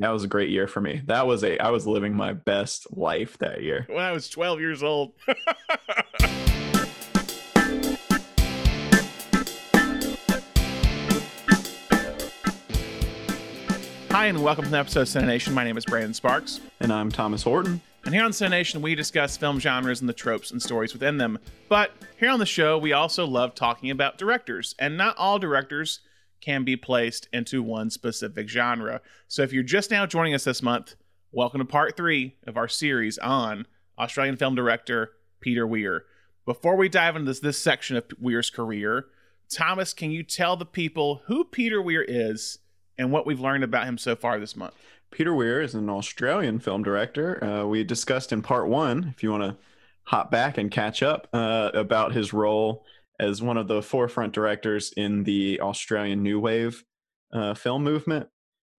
That was a great year for me. That was a I was living my best life that year. When I was 12 years old. Hi, and welcome to the episode of Cinenation. My name is Brandon Sparks. And I'm Thomas Horton. And here on Cinenation, we discuss film genres and the tropes and stories within them. But here on the show, we also love talking about directors. And not all directors can be placed into one specific genre. So if you're just now joining us this month, welcome to part three of our series on Australian film director Peter Weir. Before we dive into this, this section of Weir's career, Thomas, can you tell the people who Peter Weir is and what we've learned about him so far this month? Peter Weir is an Australian film director. Uh, we discussed in part one, if you want to hop back and catch up, uh, about his role as one of the forefront directors in the Australian New Wave uh, film movement.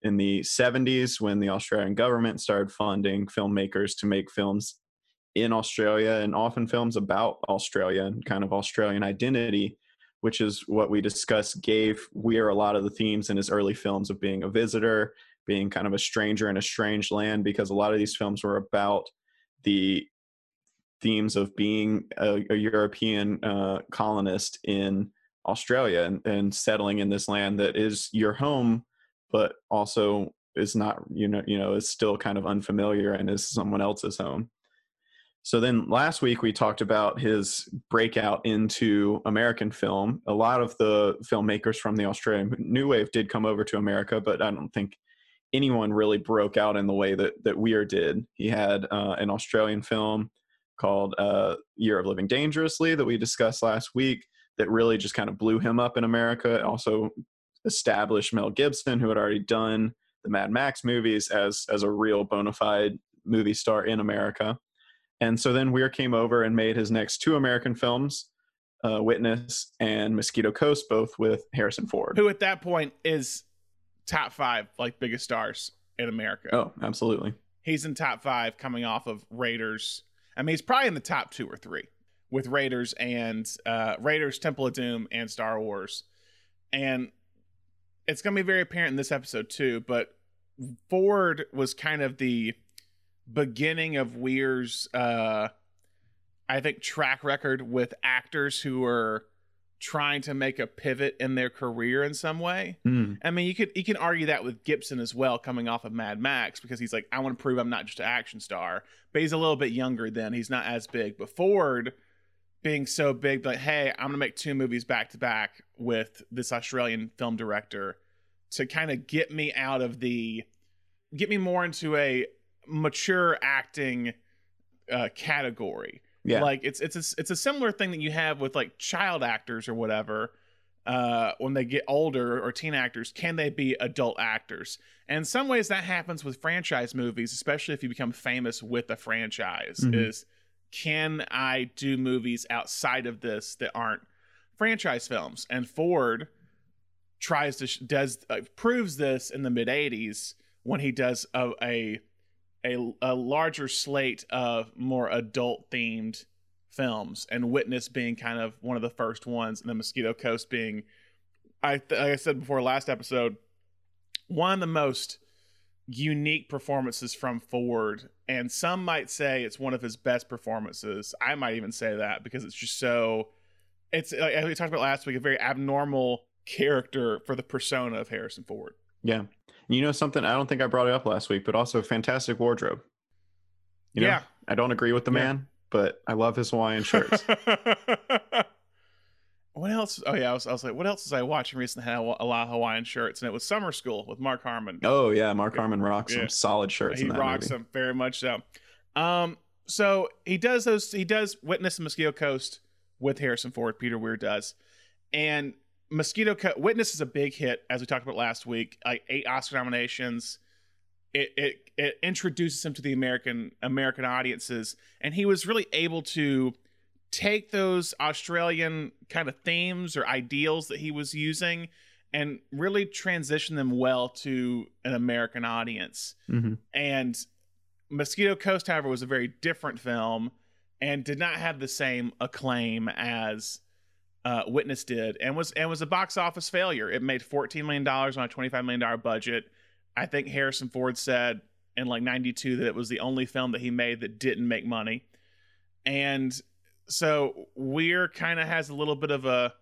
In the 70s when the Australian government started funding filmmakers to make films in Australia and often films about Australia and kind of Australian identity, which is what we discussed, gave Weir a lot of the themes in his early films of being a visitor, being kind of a stranger in a strange land, because a lot of these films were about the themes of being a, a European uh, colonist in Australia and, and settling in this land that is your home, but also is not you know you know is still kind of unfamiliar and is someone else's home. So then last week we talked about his breakout into American film. A lot of the filmmakers from the Australian New Wave did come over to America, but I don't think anyone really broke out in the way that that Weir did. He had uh, an Australian film called uh, Year of Living Dangerously that we discussed last week that really just kind of blew him up in America. It also established Mel Gibson, who had already done the Mad Max movies, as as a real bona fide movie star in America. And so then Weir came over and made his next two American films, uh, Witness and Mosquito Coast, both with Harrison Ford, who at that point is top five like biggest stars in America. Oh, absolutely. He's in top five coming off of Raiders, I mean, he's probably in the top two or three with Raiders and uh, Raiders, Temple of Doom, and Star Wars. And it's going to be very apparent in this episode too. But Ford was kind of the beginning of Weir's, uh, I think, track record with actors who were trying to make a pivot in their career in some way. Mm. I mean, you could you can argue that with Gibson as well, coming off of Mad Max, because he's like, I want to prove I'm not just an action star. But he's a little bit younger then. He's not as big. But Ford being so big, like, hey, I'm gonna make two movies back to back with this Australian film director to kind of get me out of the get me more into a mature acting uh, category yeah. Like it's it's a, it's a similar thing that you have with like child actors or whatever. Uh, when they get older or teen actors, can they be adult actors? And in some ways, that happens with franchise movies, especially if you become famous with a franchise. Mm-hmm. Is can I do movies outside of this that aren't franchise films? And Ford tries to does uh, proves this in the mid '80s when he does a, a a, a larger slate of more adult themed films and witness being kind of one of the first ones and the mosquito coast being i like i said before last episode one of the most unique performances from ford and some might say it's one of his best performances. I might even say that because it's just so it's like we talked about last week a very abnormal character for the persona of harrison ford. Yeah you know something? I don't think I brought it up last week, but also fantastic wardrobe. You know, yeah. I don't agree with the yeah. man, but I love his Hawaiian shirts. what else? Oh yeah, I was, I was like, what else was I watching recently? Had a lot of Hawaiian shirts, and it was Summer School with Mark Harmon. Oh yeah, Mark Harmon rocks yeah. some solid shirts. He rocks movie. them very much so. Um, so he does those. He does Witness the Mosquito Coast with Harrison Ford. Peter Weir does, and Mosquito Cut Witness is a big hit, as we talked about last week. Like eight Oscar nominations. It, it it introduces him to the American American audiences, and he was really able to take those Australian kind of themes or ideals that he was using and really transition them well to an American audience. Mm-hmm. And Mosquito Coast, however, was a very different film and did not have the same acclaim as uh, Witness did, and was and was a box office failure. It made fourteen million dollars on a twenty five million dollar budget. I think Harrison Ford said in like 92 that it was the only film that he made that didn't make money. And so Weir kind of has a little bit of a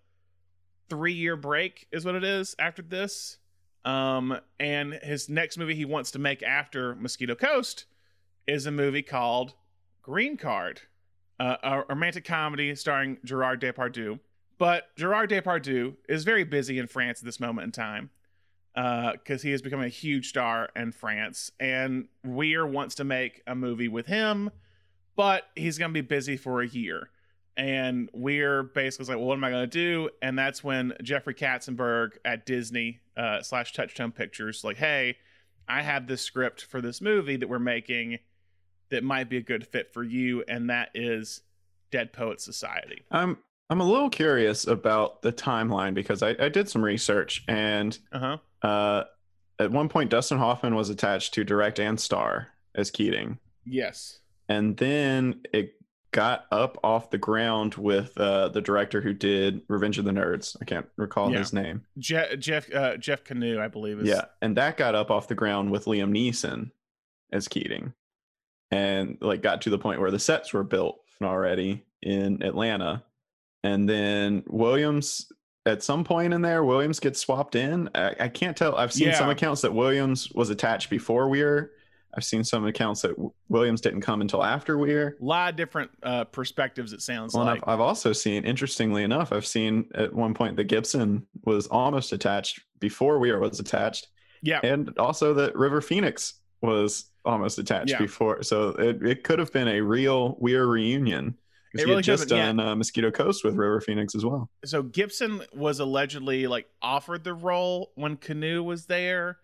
three year break, is what it is after this. Um, and his next movie he wants to make after Mosquito Coast is a movie called Green Card, uh, a romantic comedy starring Gerard Depardieu. But Gerard Depardieu is very busy in France at this moment in time because uh, he has become a huge star in France. And Weir wants to make a movie with him, but he's going to be busy for a year. And Weir basically like, well, what am I going to do? And that's when Jeffrey Katzenberg at Disney uh, slash Touchstone Pictures, like, hey, I have this script for this movie that we're making that might be a good fit for you, and that is Dead Poet Society. I'm I'm a little curious about the timeline because I, I did some research and uh-huh. uh, at one point Dustin Hoffman was attached to direct and star as Keating. Yes. And then it got up off the ground with uh, the director who did Revenge of the Nerds. I can't recall Yeah. his name. Je- Jeff uh, Jeff Kanew, I believe. Is, Yeah, and that got up off the ground with Liam Neeson as Keating, and like got to the point where the sets were built already in Atlanta, and then Williams at some point in there, Williams gets swapped in. I, I can't tell. I've seen some accounts that Williams was attached before Weir. I've seen some accounts that Williams didn't come until after Weir. A lot of different uh, perspectives. It sounds Well, like. I've, I've also seen, interestingly enough, I've seen at one point that Gibson was almost attached before Weir was attached yeah. and also that River Phoenix was almost attached Yeah. before. So it, it could have been a real Weir reunion. It he really had just could have been, done uh, Mosquito Coast with River Phoenix as well. so Gibson was allegedly like offered the role when Kanew was there,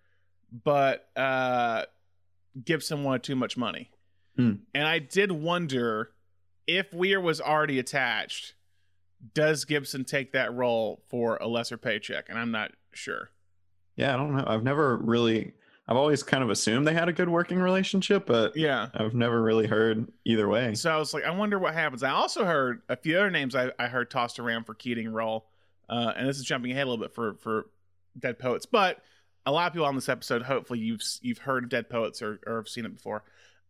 but uh, Gibson wanted too much money. Hmm. And I did wonder if Weir was already attached, does Gibson take that role for a lesser paycheck? And I'm not sure. Yeah, I don't know. I've never really, I've always kind of assumed they had a good working relationship, but Yeah. I've never really heard either way. So I was like, I wonder what happens. I also heard a few other names I, I heard tossed around for Keating role, uh, and this is jumping ahead a little bit for for Dead Poets, but a lot of people on this episode, hopefully you've you've heard of Dead Poets or, or have seen it before.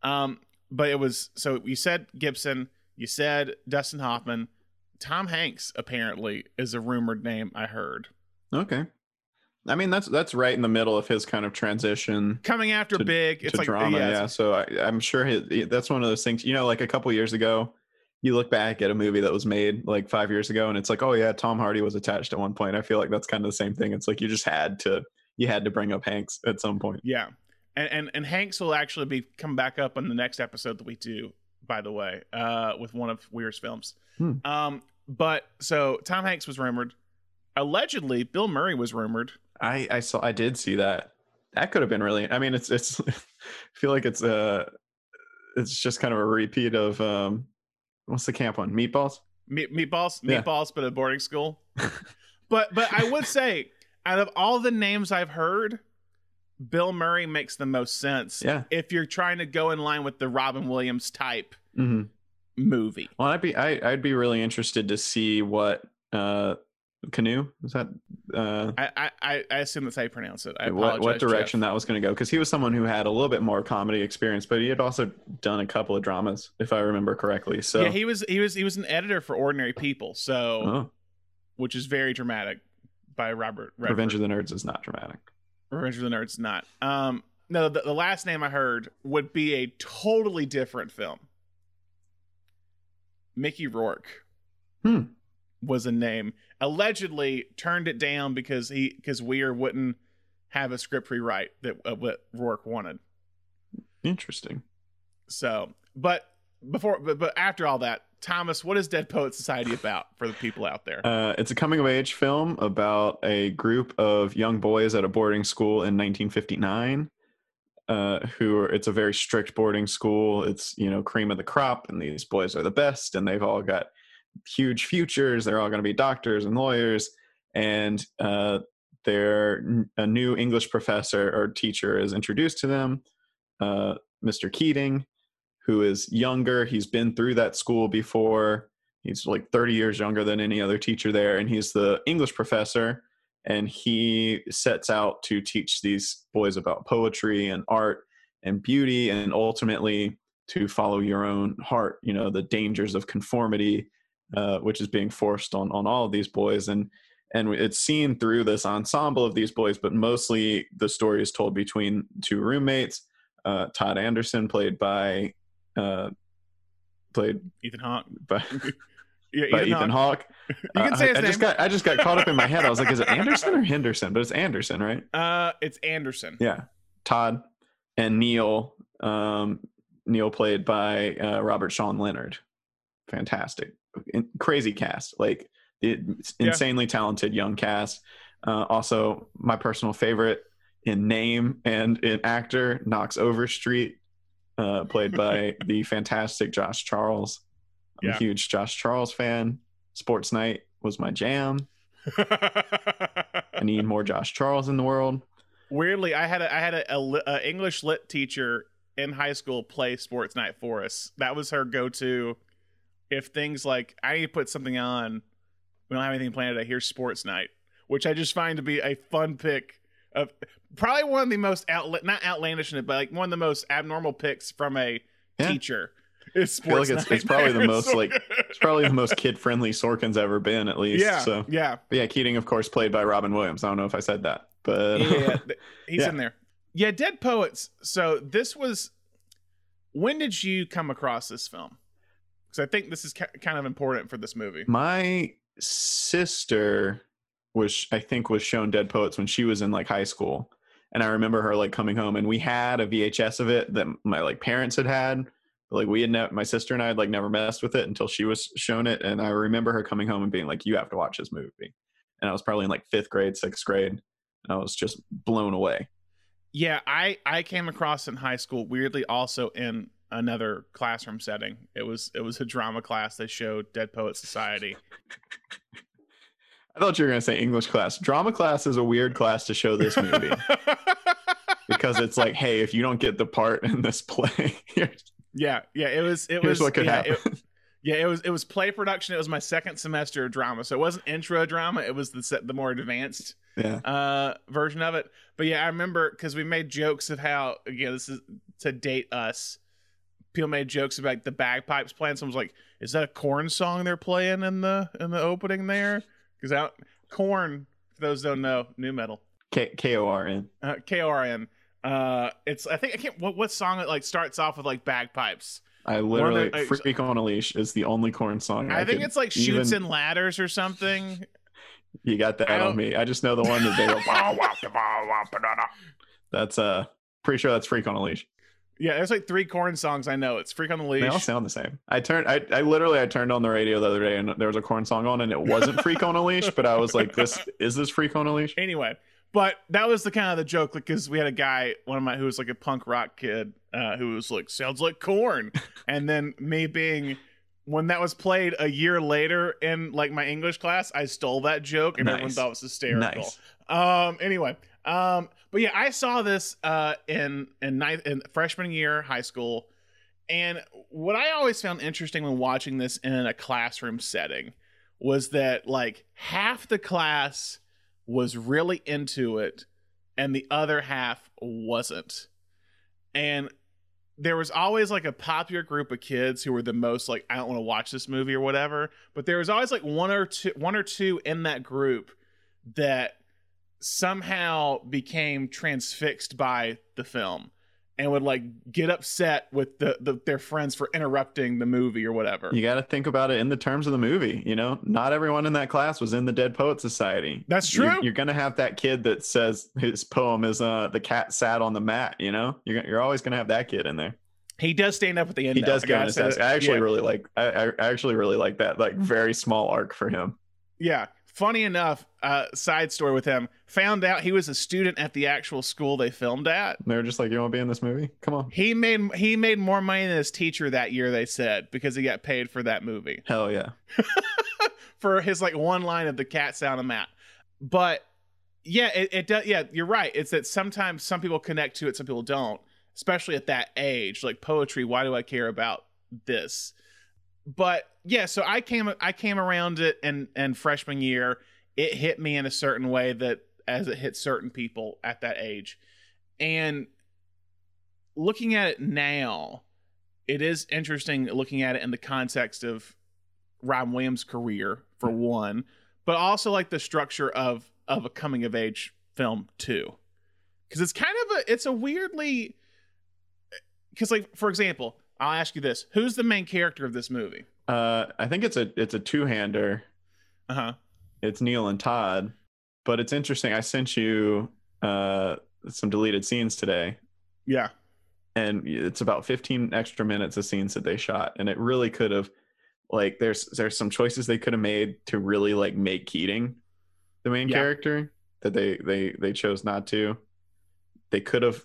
Um, but it was so you said Gibson, you said Dustin Hoffman, Tom Hanks apparently is a rumored name I heard Okay. I mean, that's that's right in the middle of his kind of transition coming after To- Big. It's like drama. yeah, Yeah, so I, I'm sure his, that's one of those things. You know, like a couple years ago, you look back at a movie that was made like five years ago, and it's like, oh yeah, Tom Hardy was attached at one point. I feel like that's kind of the same thing. It's like you just had to you had to bring up Hanks at some point. Yeah, and and and Hanks will actually be come back up on the next episode that we do. By the way, uh, with one of Weir's films. Hmm. Um, but so Tom Hanks was rumored. Allegedly, Bill Murray was rumored. I I saw I did see that. That could have been really. I mean, it's it's. I feel like it's uh it's just kind of a repeat of um, what's the camp one? Meatballs. Me- meatballs, Yeah. meatballs, but at boarding school. but but I would say, out of all the names I've heard, Bill Murray makes the most sense. Yeah. If you're trying to go in line with the Robin Williams type hmm movie. Well, I'd be I, I'd be really interested to see what uh Kanew is that uh I I, I- assume that's how you pronounce it. I what, what apologize, Jeff. direction that was going to go because he was someone who had a little bit more comedy experience but he had also done a couple of dramas if i remember correctly so Yeah, he was he was he was an editor for Ordinary People, so oh, which is very dramatic by Robert Redford. revenge of the nerds is not dramatic Revenge of the Nerds, not. Um, no, the, the last name I heard would be a totally different film. Mickey Rourke Hmm. Was a name. Allegedly turned it down because he because Weir wouldn't have a script rewrite that uh, what Rourke wanted. interesting So, but before but, but after all that, Thomas, what is Dead Poet Society about for the people out there? uh, it's a coming of age film about a group of young boys at a boarding school in 1959 uh, who are it's a very strict boarding school it's you know cream of the crop and these boys are the best and they've all got huge futures they're all going to be doctors and lawyers and uh, their a new english professor or teacher is introduced to them uh, mr keating who is younger he's been through that school before he's like 30 years younger than any other teacher there and he's the english professor and he sets out to teach these boys about poetry and art and beauty and ultimately to follow your own heart you know the dangers of conformity uh, which is being forced on on all of these boys and and it's seen through this ensemble of these boys but mostly the story is told between two roommates uh, todd anderson played by uh, played Ethan Hawke. by, Yeah, by Ethan Hawke. You can Uh, say his I, I name. just got I just got caught up in my head. I was like, is it Anderson or Henderson? But it's Anderson, right? uh, it's Anderson. Yeah. Todd and Neil. Um, Neil played by uh, Robert Sean Leonard. Fantastic, crazy cast. Like the Yeah. insanely talented young cast. Uh, also, my personal favorite in name and in actor, Knox Overstreet, uh, played by the fantastic Josh Charles. I'm Yeah. a huge Josh Charles fan. Sports Night was my jam. I need more Josh Charles in the world. Weirdly, I had a I had a, a, a English lit teacher in high school play sports night for us. That was her go to. If things like I need to put something on, we don't have anything planned I hear sports night, which I just find to be a fun pick of probably one of the most outla- not outlandish in it, but like one of the most abnormal picks from a Yeah. teacher. Is feel like it's- it's probably the most, like. It's probably the most kid friendly Sorkin's ever been, at least. yeah, So, yeah. but yeah, Keating, of course, played by Robin Williams. I don't know if I said that, but yeah, yeah, he's Yeah. in there. Yeah, Dead Poets. So this was. When did you come across this film? Because I think this is ki- kind of important for this movie. my sister was, I think, was shown Dead Poets when she was in like high school, and I remember her like coming home, and we had a VHS of it that my like parents had had. But, like we had never, my sister and I had like never messed with it until she was shown it, and I remember her coming home and being like, "You have to watch this movie," and I was probably in like fifth grade, sixth grade, and I was just blown away. Yeah, I I came across in high school. Weirdly, also in another classroom setting. It was it was a drama class. They showed Dead Poet Society. I thought you were going to say English class. Drama class is a weird class to show this movie because it's like, hey, if you don't get the part in this play, yeah, yeah. It was it was what could yeah, happen. it- Yeah, it was it was play production. It was my second semester of drama, so it wasn't intro drama. It was the set, the more advanced yeah. uh version of it. But yeah, I remember because we made jokes of how again this is to date us. People made jokes about the bagpipes playing. Someone's like, "Is that a Korn song they're playing in the in the opening there?" Because out Korn, for those don't know, nu metal, K K O R N. uh, K O R N. Uh, it's I think I can't what what song it like starts off with like bagpipes. I literally, uh, Freak on a Leash is the only Korn song. I, think it's like shoots even- and ladders or something. You got that on me. I just know the one that they go, "Bow, wow, da, bow, wow, ba, da, da." that's, uh, pretty sure that's Freak on a Leash. Yeah, there's like three Korn songs I know. It's Freak on the Leash. They all sound the same. I turned, I, I literally, I turned on the radio the other day and there was a Korn song on and it wasn't Freak on a Leash, but I was like, this, is this Freak on a Leash? anyway but that was the kind of the joke like because we had a guy one of my who was like a punk rock kid uh who was like sounds like Korn and then me being when that was played a year later in like my english class i stole that joke and everyone thought it was hysterical Nice. um anyway um but yeah i saw this uh in in ninth in freshman year high school. And what i always found interesting when watching this in a classroom setting was that like half the class was really into it and the other half wasn't. And there was always like a popular group of kids who were the most like i don't want to watch this movie or whatever. But there was always like one or two one or two in that group that somehow became transfixed by the film and would like get upset with the, the their friends for interrupting the movie or whatever You got to think about it in the terms of the movie. You know, not everyone in that class was in the Dead Poet Society. That's You're- true. You're, gonna have that kid that says his poem is uh the cat sat on the mat. You know, you're you're always gonna have that kid in there. he does stand up at the end He though. does I go on gotta desk. I actually Yeah. really like. I, I actually really like that. Like very small arc for him. Yeah. Funny enough, uh, side story with him. Found out he was a student at the actual school they filmed at. They were just like, you want to be in this movie? Come on. He made he made more money than his teacher that year. They said because he got paid for that movie Hell yeah. for his like one line of the cat sound of Matt. But yeah, it, it does. Yeah, you're right. It's that sometimes some people connect to it, some people don't. Especially at that age, like poetry. Why do I care about this? But yeah, so I came I came around it and in freshman year, it hit me in a certain way that as it hit certain people at that age. And looking at it now, it is interesting looking at it in the context of Robin Williams' career for one, but also like the structure of of a coming of age film too. Cuz it's kind of a it's a weirdly eh, cuz like for example, I'll ask you this, who's the main character of this movie? Uh I think it's a it's a two-hander. Uh-huh. It's Neil and Todd, but it's interesting. I sent you uh some deleted scenes today Yeah. and it's about 15 extra minutes of scenes that they shot and it really could have like there's there's some choices they could have made to really like make Keating the main Yeah. character that they they they chose not to. They could have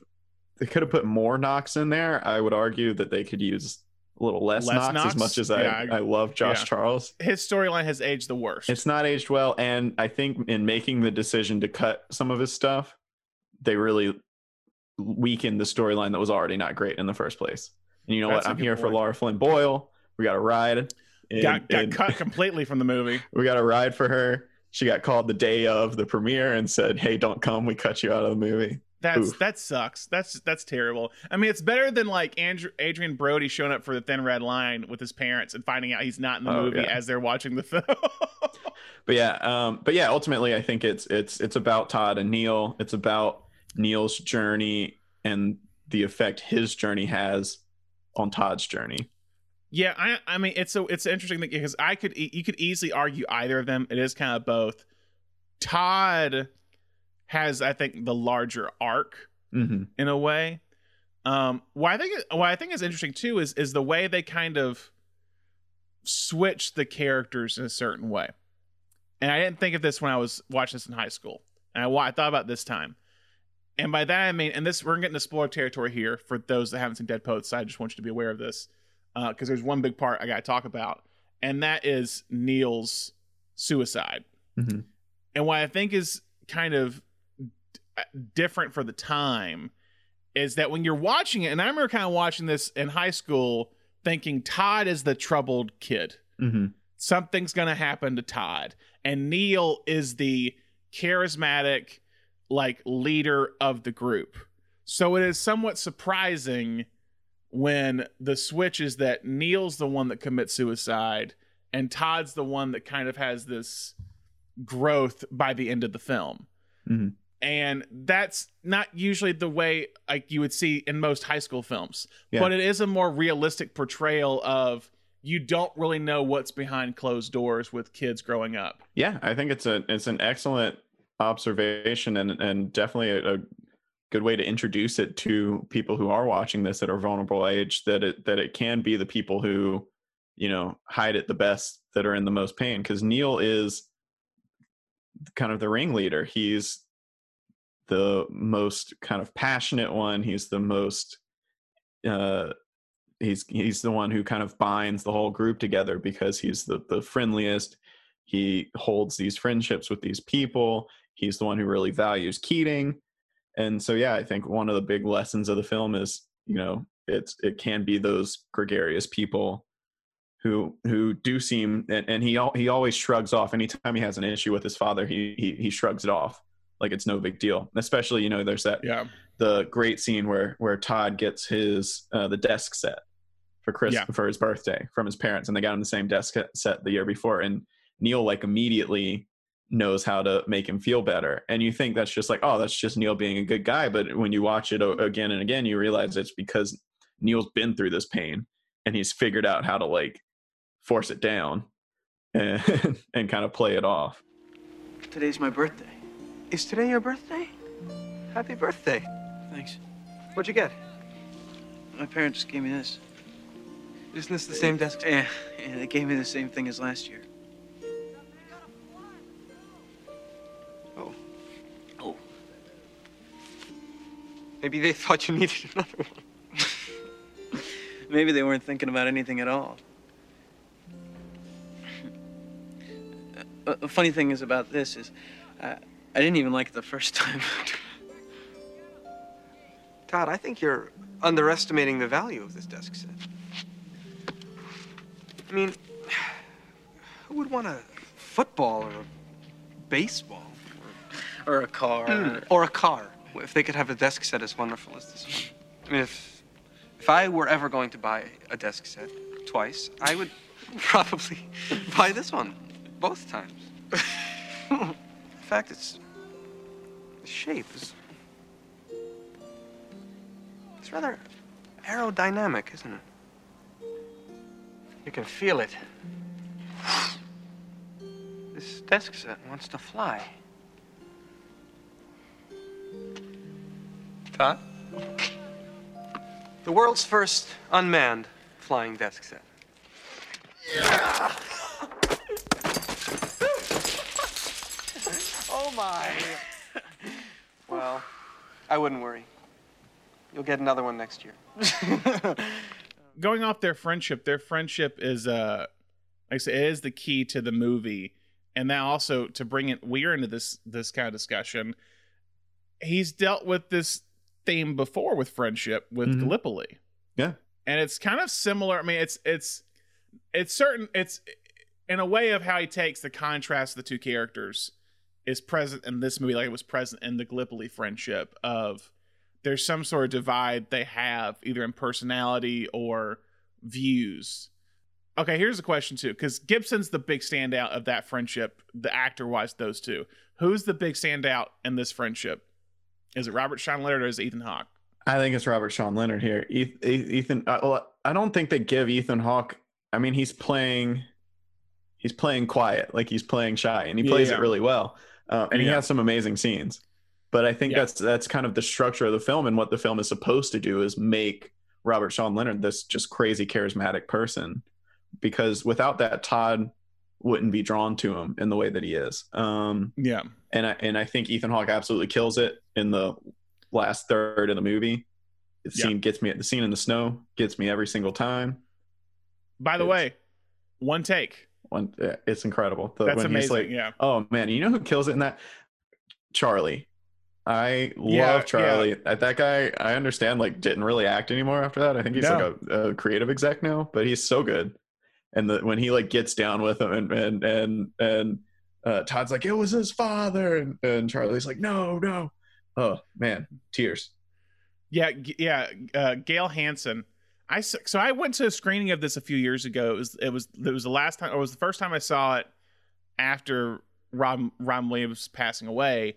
they could have put more Knox in there. I would argue that they could use a little less, Less Knox, Knox? as much as I, Yeah, I- I love Josh yeah. Charles. His storyline has aged the worst. It's not aged well, and I think in making the decision to cut some of his stuff, they really weakened the storyline that was already not great in the first place. And you know That's what? I'm here for. Lara Flynn Boyle. We got a ride. in- got got in- cut completely from the movie. we got a ride for her. She got called the day of the premiere and said, "Hey, don't come. We cut you out of the movie." That's Oof. that sucks. That's that's terrible. I mean, it's better than like Andrew, Adrien Brody showing up for the Thin Red Line with his parents and finding out he's not in the Oh, movie yeah. as they're watching the film. But yeah, um, but yeah, ultimately, I think it's it's it's about Todd and Neil. It's about Neil's journey and the effect his journey has on Todd's journey. yeah, I I mean, it's a it's an interesting thing because I could you could easily argue either of them. It is kind of both. Todd has, I think, the larger arc hmm in a way. Um, what I think what I think is interesting too is is the way they kind of switch the characters in a certain way. And I didn't think of this when I was watching this in high school. And I, I thought about this time. And by that I mean, and this we're getting to spoiler territory here for those that haven't seen Dead Poets. So I just want you to be aware of this because there's one big part I got to talk about, and that is Neil's suicide. Mhm. And what I think is kind of different for the time is that when you're watching it, and I remember kind of watching this in high school, thinking Todd is the troubled kid. hmm Something's going to happen to Todd. And Neil is the charismatic, like, leader of the group. So it is somewhat surprising when the switch is that Neil's the one that commits suicide and Todd's the one that kind of has this growth by the end of the film. Mhm. And that's not usually the way like you would see in most high school films. Yeah. But it is a more realistic portrayal of you don't really know what's behind closed doors with kids growing up. Yeah, I think it's a it's an excellent observation and and definitely a, a good way to introduce it to people who are watching this at a vulnerable age that it that it can be the people who you know hide it the best that are in the most pain because Neil is kind of the ringleader. He's the most kind of passionate one. He's the most uh he's he's the one who kind of binds the whole group together because he's the the friendliest. He holds these friendships with these people. He's the one who really values Keating. And so yeah, I think one of the big lessons of the film is, you know, it's it can be those gregarious people who who do seem and, and he he always shrugs off anytime he has an issue with his father, he he he shrugs it off like it's no big deal. Especially, you know, there's that Yeah. the great scene where where Todd gets his uh, the desk set for Chris Yeah. for his birthday from his parents, and they got him the same desk set the year before. And Neil like immediately knows how to make him feel better. And you think that's just like, oh, that's just Neil being a good guy. But when you watch it again and again, you realize it's because Neil's been through this pain and he's figured out how to like force it down and, and kind of play it off. Today's my birthday. Is today your birthday? Happy birthday. Thanks. What'd you get? My parents gave me this. Isn't this the same desk? Yeah, yeah, they gave me the same thing as last year. Oh. Oh. Maybe they thought you needed another one. Maybe they weren't thinking about anything at all. A, a funny thing is about this is, uh, I didn't even like it the first time. Todd, I think you're underestimating the value of this desk set. I mean, who would want a football or a baseball Or a car. or, or a car. If they could have a desk set as wonderful as this one. I mean, if if I were ever going to buy a desk set twice, I would probably buy this one both times. In fact, it's the shape is it's rather aerodynamic, isn't it? You can feel it. This desk set wants to fly. Todd? The world's first unmanned flying desk set. Oh my. Well, I wouldn't worry. You'll get another one next year. going off their friendship, their friendship is uh like I said, it is the key to the movie. And now also to bring it we're into this this kind of discussion, he's dealt with this theme before with friendship with Mhm. Gallipoli. Yeah. And it's kind of similar. I mean, it's it's it's certain it's in a way of how he takes the contrast of the two characters is present in this movie like it was present in the Gallipoli friendship of there's some sort of divide they have either in personality or views. Okay, here's a question too, because Gibson's the big standout of that friendship, the actor wise, those two. Who's the big standout in this friendship? Is it Robert Sean Leonard or is it Ethan Hawke? I think it's Robert Sean Leonard here. Eth- Ethan, uh, well, I don't think they give Ethan Hawke. I mean, he's playing, he's playing quiet, like he's playing shy, and he Yeah, plays yeah. it really well. Uh, and he has some amazing scenes. But I think that's that's kind of the structure of the film, and what the film is supposed to do is make Robert Sean Leonard this just crazy charismatic person, because without that, Todd wouldn't be drawn to him in the way that he is. Um, Yeah. and I and I think Ethan Hawke absolutely kills it in the last third of the movie. The Yeah. scene gets me. The scene in the snow gets me every single time. By the It's- way, one take. One, it's incredible. The- That's when he's amazing. like, yeah. oh man, you know who kills it in that? Charlie. I Yeah, love Charlie. Uh, That guy, I understand, like didn't really act anymore after that. I think he's No. like a, a creative exec now, but he's so good. And the when he like gets down with him and and and and uh, Todd's like, it was his father, and, and Charlie's like, no, no. Oh man, tears. Yeah, yeah. Uh, Gale Hansen. I so I went to a screening of this a few years ago. It was it was it was the last time. Or it was the first time I saw it after Rob Ron Williams passing away,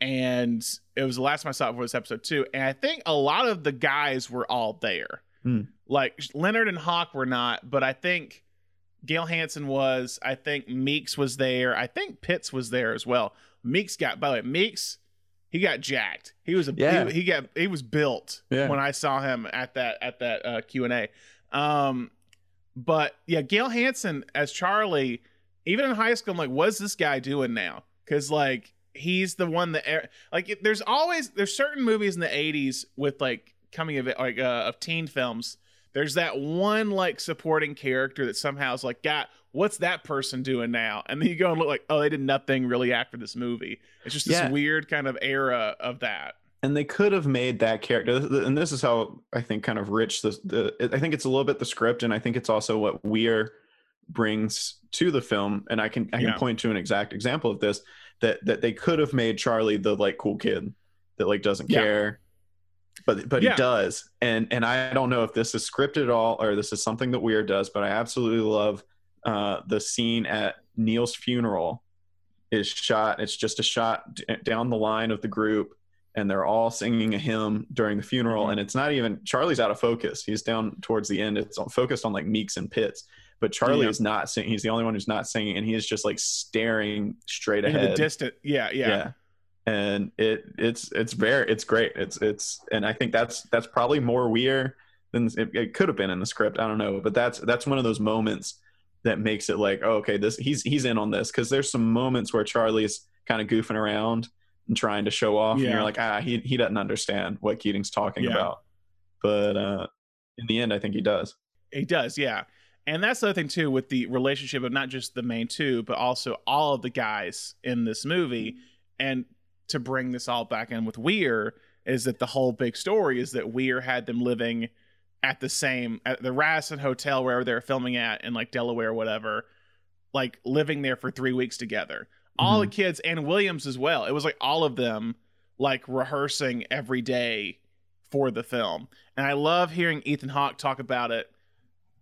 and it was the last time I saw it for this episode too. And I think a lot of the guys were all there. Hmm. Like Leonard and Hawke were not, but I think Gale Hansen was. I think Meeks was there. I think Pitts was there as well. Meeks got by the way, Meeks he got jacked. He was a Yeah. he, he got he was built Yeah. when I saw him at that at that uh, Q and A. Um, but yeah, Gale Hansen as Charlie, even in high school, I'm like, what's this guy doing now? Because like he's the one that er- like there's always there's certain movies in the 80s with like coming of it like uh, of teen films. There's that one like supporting character that somehow is like, got what's that person doing now? And then you go and look like, oh, they did nothing really after this movie. It's just this Yeah. weird kind of era of that. and they could have made that character and this is how i think kind of rich the, the i think it's a little bit the script and i think it's also what weir brings to the film and i can i can Yeah. point to an exact example of this that that they could have made charlie the like cool kid that like doesn't Yeah. care but but Yeah. he does and and i don't know if this is scripted at all or this is something that weir does but i absolutely love uh the scene at neil's funeral is shot it's just a shot d- down the line of the group and they're all singing a hymn during the funeral Mhm. and it's not even charlie's out of focus. He's down towards the end. It's focused on like meeks and pitts but charlie Yeah. is not singing he's the only one who's not singing and he is just like staring straight Into the ahead. distant, yeah, yeah, and it it's it's very it's great. It's it's and i think that's that's probably more weird than it, it could have been in the script. I don't know. But that's that's one of those moments that makes it like oh, okay this he's he's in on this because there's some moments where charlie's kind of goofing around and trying to show off and you're like ah he, he doesn't understand what keating's talking Yeah. about but uh in the end i think he does He does, yeah. And that's the other thing too with the relationship of not just the main two, but also all of the guys in this movie. And to bring this all back in with Weir is that the whole big story is that Weir had them living at the same at the Radisson Hotel wherever they were filming at in like Delaware or whatever, like living there for three weeks together. all the kids and Williams as well. It was like all of them like rehearsing every day for the film. And I love hearing Ethan Hawke talk about it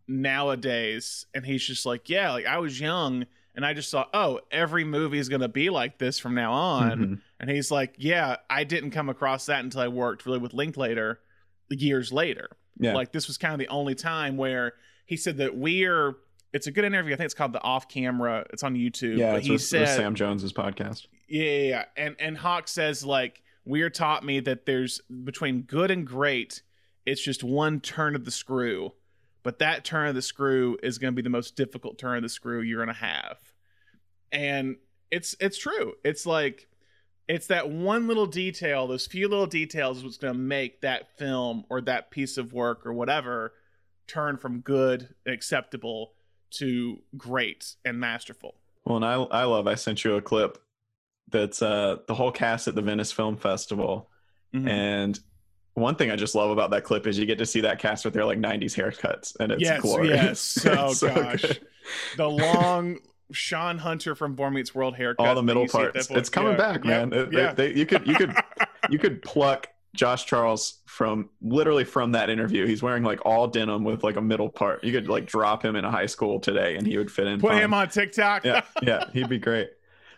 nowadays. And he's just like, yeah, like I was young and I just thought, oh, every movie is going to be like this from now on. Mhm. And he's like, yeah, I didn't come across that until I worked really with Linklater years later. Yeah. Like this was kind of the only time where he said that we're. It's a good interview. I think it's called the Off Camera. It's on YouTube. yeah, but it's he with, said, with Sam Jones's podcast. yeah, yeah, yeah. And and Hawke says like Weir taught me that there's between good and great, it's just one turn of the screw. But that turn of the screw is going to be the most difficult turn of the screw you're going to have. And it's it's true. It's like it's that one little detail, those few little details is what's going to make that film or that piece of work or whatever turn from good and acceptable to great and masterful. Well, and I I love. I sent you a clip that's uh the whole cast at the Venice Film Festival, Mhm. and one thing I just love about that clip is you get to see that cast with their like '90s haircuts, and it's Yes, glorious. yes. So, It's gosh. good. the long Shawn Hunter from Boy Meets World haircut. all the middle you see at that parts. It's coming Yeah, back, yep, man. It- they- yeah. they- you could you could you could pluck Josh Charles from literally from that interview. He's wearing like all denim with like a middle part. You could like drop him in a high school today, and he would fit in. Put fine. him on TikTok. yeah, yeah, he'd be great.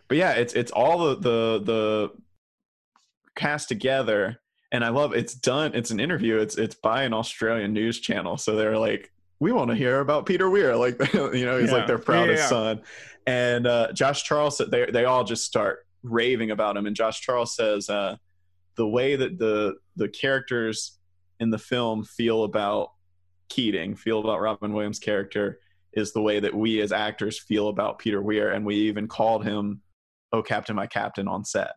But yeah, it's it's all the the the cast together, and I love it's done. It's an interview. It's it's by an Australian news channel, so they're like, we want to hear about Peter Weir, like you know, he's Yeah. like their Yeah, proudest yeah. son, and uh, Josh Charles. They they all just start raving about him, and Josh Charles says uh, the way that the the characters in the film feel about Keating, feel about Robin Williams' character, is the way that we as actors feel about Peter Weir, and we even called him "Oh Captain, My Captain" on set.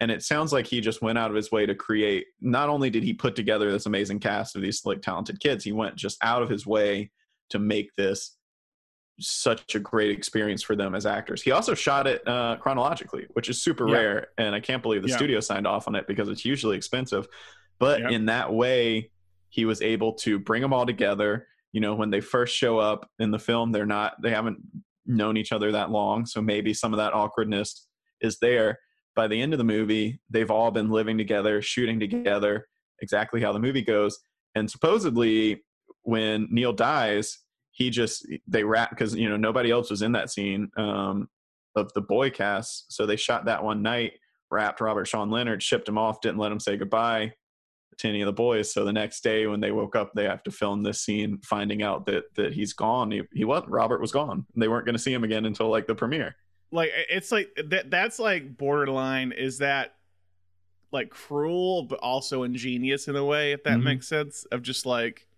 And it sounds like he just went out of his way to create. Not only did he put together this amazing cast of these like talented kids, he went just out of his way to make this such a great experience for them as actors. He also shot it uh, chronologically, which is super Yeah. rare, and I can't believe the Yeah. studio signed off on it because it's usually expensive. But Yep. in that way, he was able to bring them all together. You know, when they first show up in the film, they're not they haven't known each other that long, so maybe some of that awkwardness is there. By the end of the movie, they've all been living together, shooting together, exactly how the movie goes. And supposedly, when Neil dies, he just they wrap because you know nobody else was in that scene um, of the boy cast, so they shot that one night, wrapped Robert Sean Leonard, shipped him off, didn't let him say goodbye to any of the boys. So the next day when they woke up, they have to film this scene, finding out that that he's gone. He, he was Robert was gone. They weren't going to see him again until like the premiere. Like it's like that. That's like borderline. Is that like cruel but also ingenious in a way? If that Mhm. makes sense. Of just like,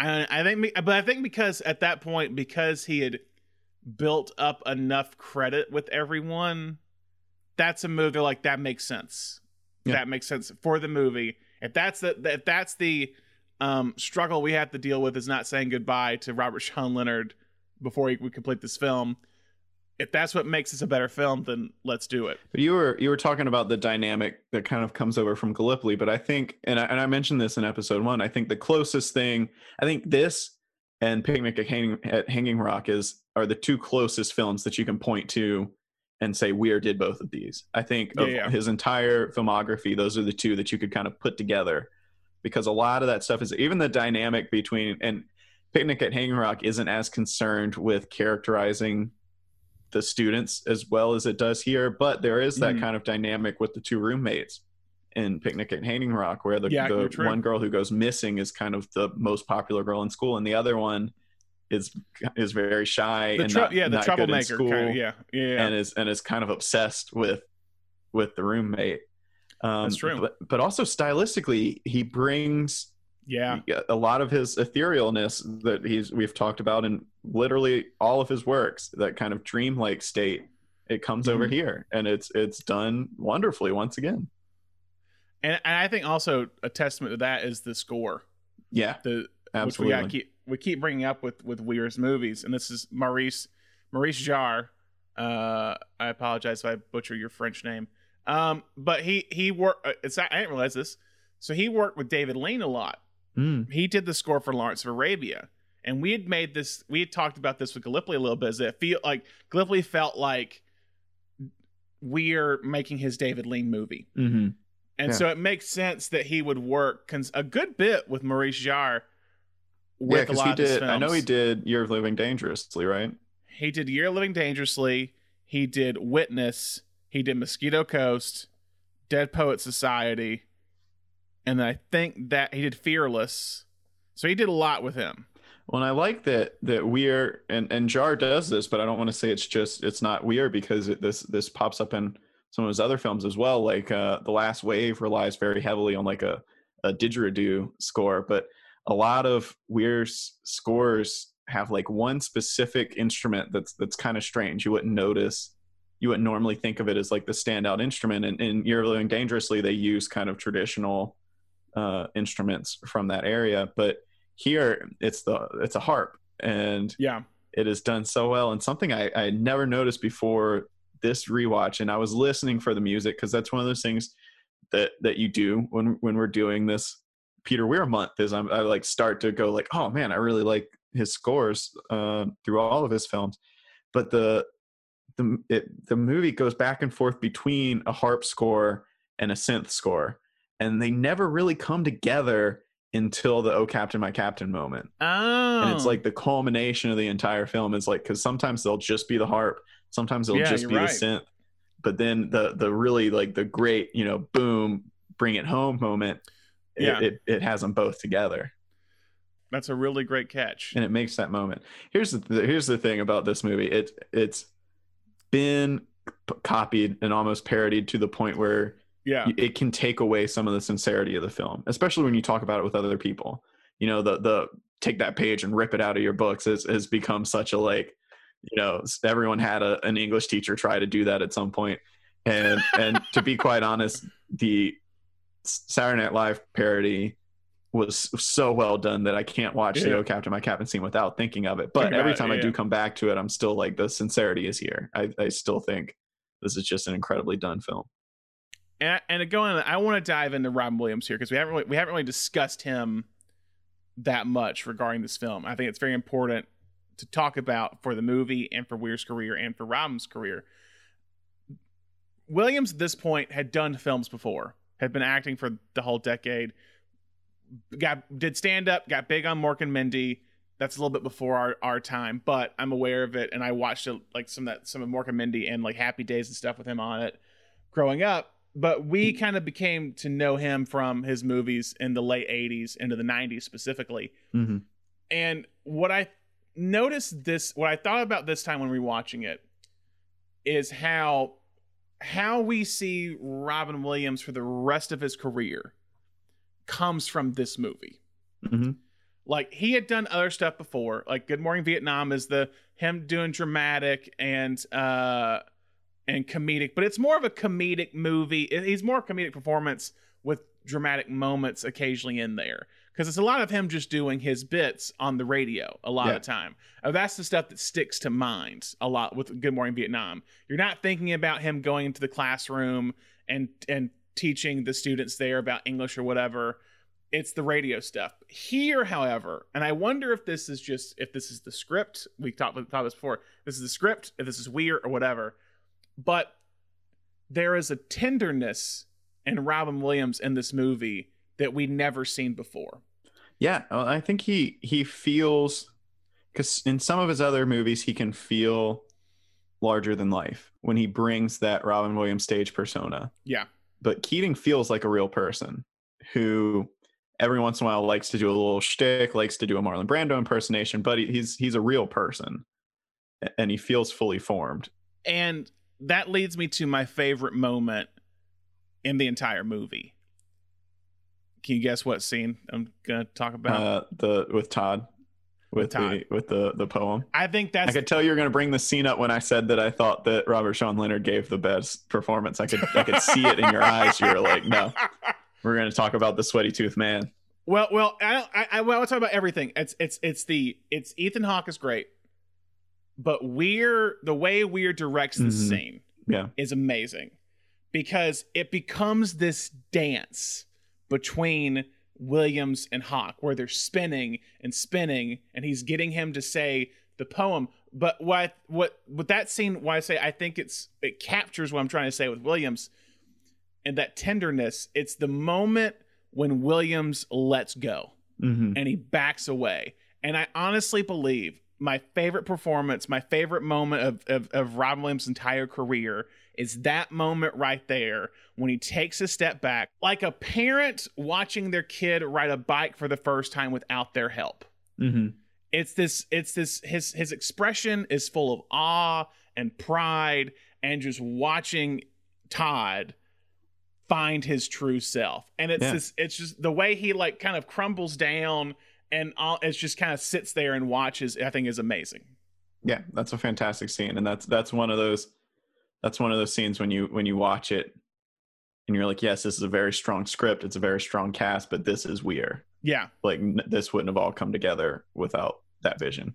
I I think, but I think because at that point because he had built up enough credit with everyone, that's a move. They're like that makes sense. Yeah. That makes sense for the movie. If that's the if that's the um, struggle we have to deal with is not saying goodbye to Robert Sean Leonard before we complete this film. If that's what makes this a better film, then let's do it. But you were you were talking about the dynamic that kind of comes over from Gallipoli, but I think, and I, and I mentioned this in episode one. I think the closest thing, I think this and Picnic at Hanging, at Hanging Rock is are the two closest films that you can point to and say Weir did both of these. I think of Yeah, yeah. his entire filmography, those are the two that you could kind of put together because a lot of that stuff is even the dynamic between and Picnic at Hanging Rock isn't as concerned with characterizing the students as well as it does here, but there is that Mhm. kind of dynamic with the two roommates in Picnic at Hanging Rock, where the, Yeah, the one girl who goes missing is kind of the most popular girl in school, and the other one is is very shy The and not, yeah, the not good in troublemaker. school, Kind of, yeah, yeah, yeah. and is and is kind of obsessed with with the roommate. Um, That's true. But, but also stylistically, he brings yeah. a lot of his etherealness that he's we've talked about in literally all of his works that kind of dreamlike state it comes over Mhm. here and it's it's done wonderfully once again And, and I think also a testament to that is the score. yeah The absolutely which we keep we keep bringing up with with Weir's movies, and this is Maurice Maurice Jarre. Uh, I apologize if I butcher your French name. Um, but he he worked. It's I didn't realize this. So he worked with David Lean a lot. Mm, He did the score for Lawrence of Arabia, and we had made this. We had talked about this with Gallipoli a little bit. Is that it feel like Gallipoli felt like we're making his David Lean movie. Mm-hmm. And Yeah. so it makes sense that he would work cons- a good bit with Maurice Jarre Yeah, a lot he of did. I know he did Year of Living Dangerously, right? He did Year of Living Dangerously. He did Witness. He did Mosquito Coast, Dead Poet Society, and I think that he did Fearless. So he did a lot with him. Well, and I like that that Weir and and Jarre does this, but I don't want to say it's just it's not Weir because it, this this pops up in some of his other films as well. Like uh, the Last Wave relies very heavily on like a a didgeridoo score, but a lot of Weir's scores have like one specific instrument that's that's kind of strange. You wouldn't notice. You wouldn't normally think of it as like the standout instrument. And in of Living Dangerously, they use kind of traditional uh, instruments from that area, but here it's the it's a harp and Yeah. it is done so well and something I, I never noticed before this rewatch and I was listening for the music because that's one of those things that that you do when when we're doing this Peter Weir month is I'm, I like start to go like oh man I really like his scores uh, through all of his films but the the it, the movie goes back and forth between a harp score and a synth score and they never really come together until the oh captain my captain moment Oh. and it's like oh. the culmination of the entire film is like because sometimes they'll just be the harp sometimes they'll Yeah, just be right. the synth but then the the really like the great you know boom bring it home moment it, Yeah. it, it has them both together That's a really great catch. and it makes that moment here's the th- here's the thing about this movie it it's been p- copied and almost parodied to the point where Yeah. it can take away some of the sincerity of the film, especially when you talk about it with other people. You know, the the take that page and rip it out of your books has, has become such a like, you know, everyone had a, an English teacher try to do that at some. And and to be quite honest, the Saturday Night Live parody was so well done that I can't watch the Yeah. Oh Captain My Captain scene without thinking of it. But Think every it, time I yeah. do come back to it, I'm still like the sincerity is here. I, I still think this is just an incredibly done film. And, and to go I want to dive into Robin Williams here because we haven't really, we haven't really discussed him that much regarding this film. I think it's very important to talk about for the movie and for Weir's career and for Robin's career. Williams at this point had done films before, had been acting for the whole decade. Got did stand up, got big on Mork and Mindy. That's a little bit before our, our time, but I'm aware of it, and I watched it like some of that some of Mork and Mindy and like Happy Days and stuff with him on it growing up. But we kind of became to know him from his movies in the late 80s into the 90s specifically. Mm-hmm. And what I noticed this, what I thought about this time when rewatching it, is how how we see Robin Williams for the rest of his career comes from this movie. Mm-hmm. Like he had done other stuff before, like Good Morning Vietnam is the him doing dramatic and uh and comedic, but it's more of a comedic movie. He's more comedic performance with dramatic moments occasionally in there because it's a lot of him just doing his bits on the radio a lot Yeah. of the time. Uh, that's the stuff that sticks to mind a lot with Good Morning Vietnam. You're not thinking about him going into the classroom and and teaching the students there about English or whatever. It's the radio stuff. Here, however, and I wonder if this is just if this is the script. We talked about this before. This is the script. If this is weird or whatever, but there is a tenderness in Robin Williams in this movie that we never seen before. Yeah, uh, I think he he feels because in some of his other movies he can feel larger than life when he brings that Robin Williams stage persona. Yeah. But Keating feels like a real person who every once in a while likes to do a little shtick, likes to do a Marlon Brando impersonation, but he, he's he's a real person, and he feels fully formed. And that leads me to my favorite moment in the entire movie. Can you guess what scene I'm gonna talk about? Uh, the with Todd, with, With Todd. the with the the poem. I think that's. I could tell you were going to bring the scene up when I said that I thought that Robert Sean Leonard gave the best performance. I could I could see it in your eyes. You were like, no, we're going to talk about the sweaty tooth man. Well, well, I, don't- I, I, well, I'll talk about everything. It's, it's, it's the, it's Ethan Hawke is great, but we're the way Weir directs this Mhm. scene Yeah. is amazing because it becomes this dance between Williams and Hawke where they're spinning and spinning, and he's getting him to say the poem. But what what what that scene? Why I say I think it's it captures what I'm trying to say with Williams, and that tenderness. It's the moment when Williams lets go Mm-hmm. and he backs away. And I honestly believe my favorite performance, my favorite moment of, of, of Robin Williams' entire career is that moment right there when he takes a step back, like a parent watching their kid ride a bike for the first time without their help. Mm-hmm. It's this, it's this, his his expression is full of awe and pride and just watching Todd find his true self. And it's Yeah. this it's just the way he like kind of crumbles down and all it's just kind of sits there and watches, I think is amazing. Yeah, that's a fantastic scene, and that's that's one of those that's one of those scenes when you when you watch it and you're like, yes, this is a very strong script, it's a very strong cast, but this is Weir. Yeah. Like n- this wouldn't have all come together without that vision.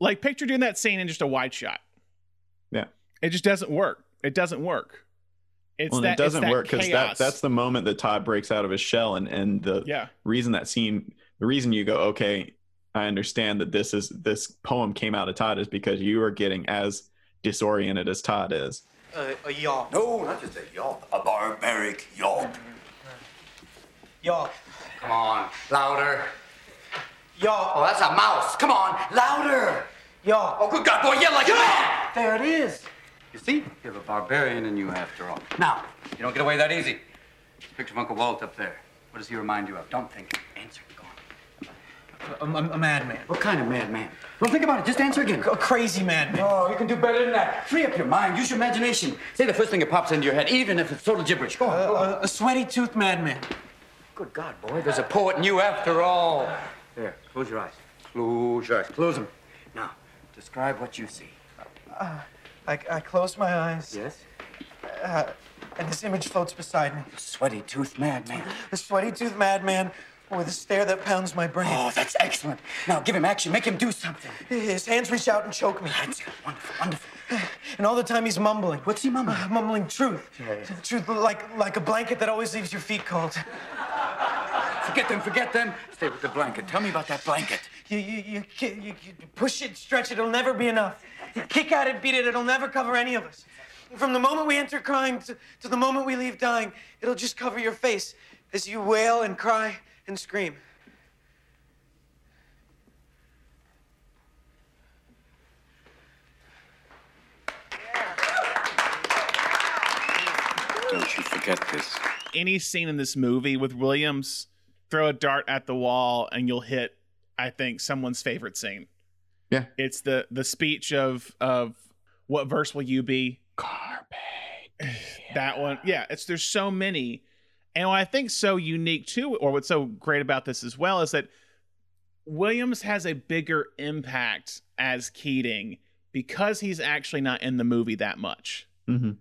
Like picture doing that scene in just a wide shot. Yeah. It just doesn't work. It doesn't work. It's well, that it doesn't work because that that's the moment that Todd breaks out of his shell, and and the yeah. reason that scene, the reason you go, okay, I understand that this is this poem came out of Todd is because you are getting as disoriented as Todd is. Uh, a yawp. No, not just a yelp. A barbaric yelp. Yawp. Come on, louder. Yawp. Oh, that's a mouse. Come on, louder. Yawp. Oh, good God, boy, yell like a man. There it is. You see, you have a barbarian in you after all. Now, you don't get away that easy. Picture of Uncle Walt up there. What does he remind you of? Don't think. Answer. Go on. A, a, a madman. What kind of madman? Don't think about it. Just answer again. A crazy madman. Oh, you can do better than that. Free up your mind. Use your imagination. Say the first thing that pops into your head, even if it's total gibberish. Go on. go on. A, a sweaty tooth madman. Good God, boy, there's a poet in you after all. There, close your eyes. Close your eyes. Close them. Now, describe what you see. Uh, I, I close my eyes, Yes? uh, and this image floats beside me. The sweaty tooth madman. A sweaty tooth madman with a stare that pounds my brain. Oh, that's excellent. Now, give him action. Make him do something. His hands reach out and choke me. That's it. Wonderful, wonderful. And all the time he's mumbling. What's he mumbling? Uh, mumbling truth. Yeah, yeah. Truth like like a blanket that always leaves your feet cold. Forget them, forget them. Stay with the blanket. Tell me about that blanket. You, you, you, you, you push it, stretch it, it'll never be enough. You kick at it, beat it, it'll never cover any of us. From the moment we enter crying to, to the moment we leave dying, it'll just cover your face as you wail and cry and scream. Don't you forget this. any scene in this movie with Williams, throw a dart at the wall and you'll hit, I think, someone's favorite scene. Yeah. It's the the speech of of what verse will you be? Carpe. That one. Yeah, it's there's so many. And what I think so unique too, or what's so great about this as well, is that Williams has a bigger impact as Keating because he's actually not in the movie that much. Mm-hmm.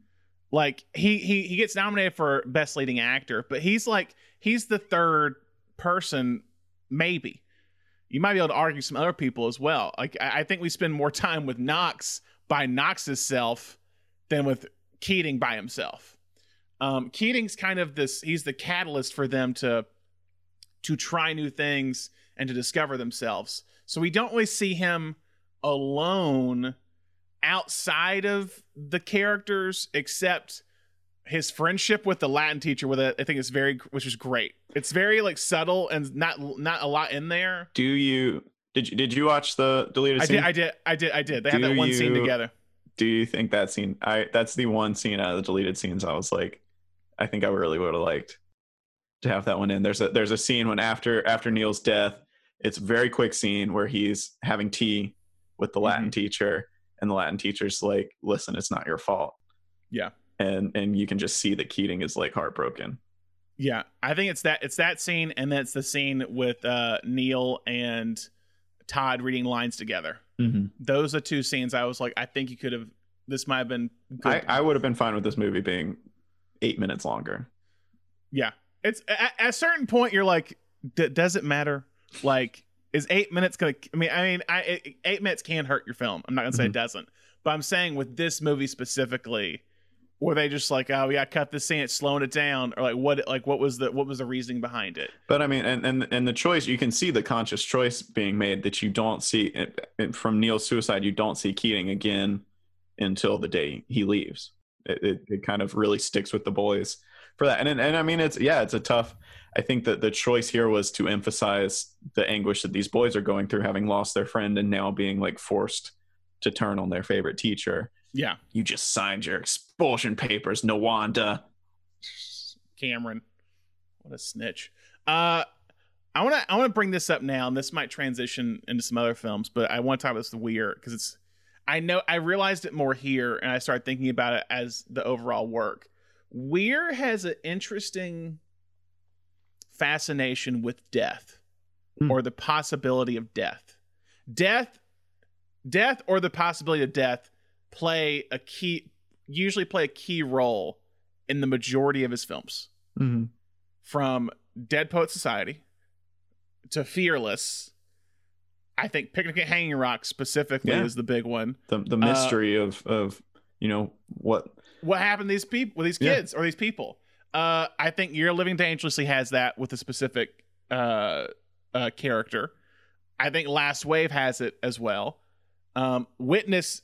Like he he he gets nominated for best leading actor, but he's like he's the third person, maybe. You might be able to argue some other people as well. Like I, I think we spend more time with Knox by Knox's self than with Keating by himself. Um, Keating's kind of this. He's the catalyst for them to to try new things and to discover themselves. So we don't always see him alone outside of the characters except his friendship with the Latin teacher with it I think it's very which is great. It's very like subtle and not not a lot in there. Do you did you did you watch the deleted I did I did I did I did. They Do that one scene together. Do you think that scene? I that's the one scene out of the deleted scenes. I was like, I think I really would have liked to have that one in. There's a there's a scene when after after Neil's death, it's a very quick scene where he's having tea with the Latin teacher, and the Latin teacher's like, "Listen, it's not your fault." Yeah. and and you can just see that Keating is like heartbroken. Yeah, I think it's that it's that scene and then it's the scene with uh Neil and Todd reading lines together. Mm-hmm. Those are two scenes I was like I think you could have this might have been good. I, I would have been fine with this movie being eight minutes longer. Yeah, it's at, at a certain point you're like, D- does it matter? Like, is eight minutes gonna? I mean, I mean, I, eight minutes can hurt your film. I'm not gonna say it mm-hmm. doesn't, but I'm saying with this movie specifically, Were they just like, oh yeah, cut this scene, it's slowing it down, or like what like what was the what was the reasoning behind it? But I mean, and and and the choice you can see the conscious choice being made that you don't see it, it- from Neil's suicide. You don't see Keating again until the day he leaves. It, it it kind of really sticks with the boys for that. And and, and I mean, it's yeah, it's a tough. I think that the choice here was to emphasize the anguish that these boys are going through, having lost their friend and now being like forced to turn on their favorite teacher. Yeah, You just signed your expulsion papers, Nuwanda. Cameron, what a snitch. Uh, I want to I want to bring this up now, and this might transition into some other films, but I want to talk about this the Weir because it's. I know I realized it more here, and I started thinking about it as the overall work. Weir has an interesting fascination with death, Hmm. or the possibility of death. Death, death, or the possibility of death play a key, usually play a key role in the majority of his films Mm-hmm. from Dead Poet Society to Fearless. I think Picnic at Hanging Rock specifically Yeah. is the big one. The the mystery of of you know what What happened to these people, with these Yeah. kids or these people? Uh, I think You're Living Dangerously has that with a specific uh, uh, character. I think Last Wave has it as well. Um, Witness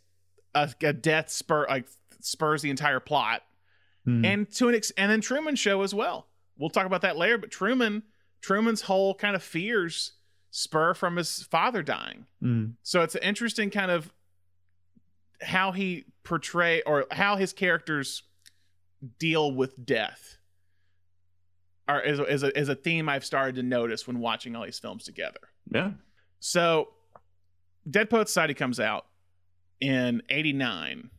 a, a death spur like spurs the entire plot. Mhm. and to an ex- and then Truman Show as well. We'll talk about that later. But Truman, Truman's whole kind of fears spur from his father dying. Mhm. So it's an interesting kind of how he portray or how his characters deal with death. Are is, is a is a theme I've started to notice when watching all these films together. yeah So, Dead Poet Society comes out in '89.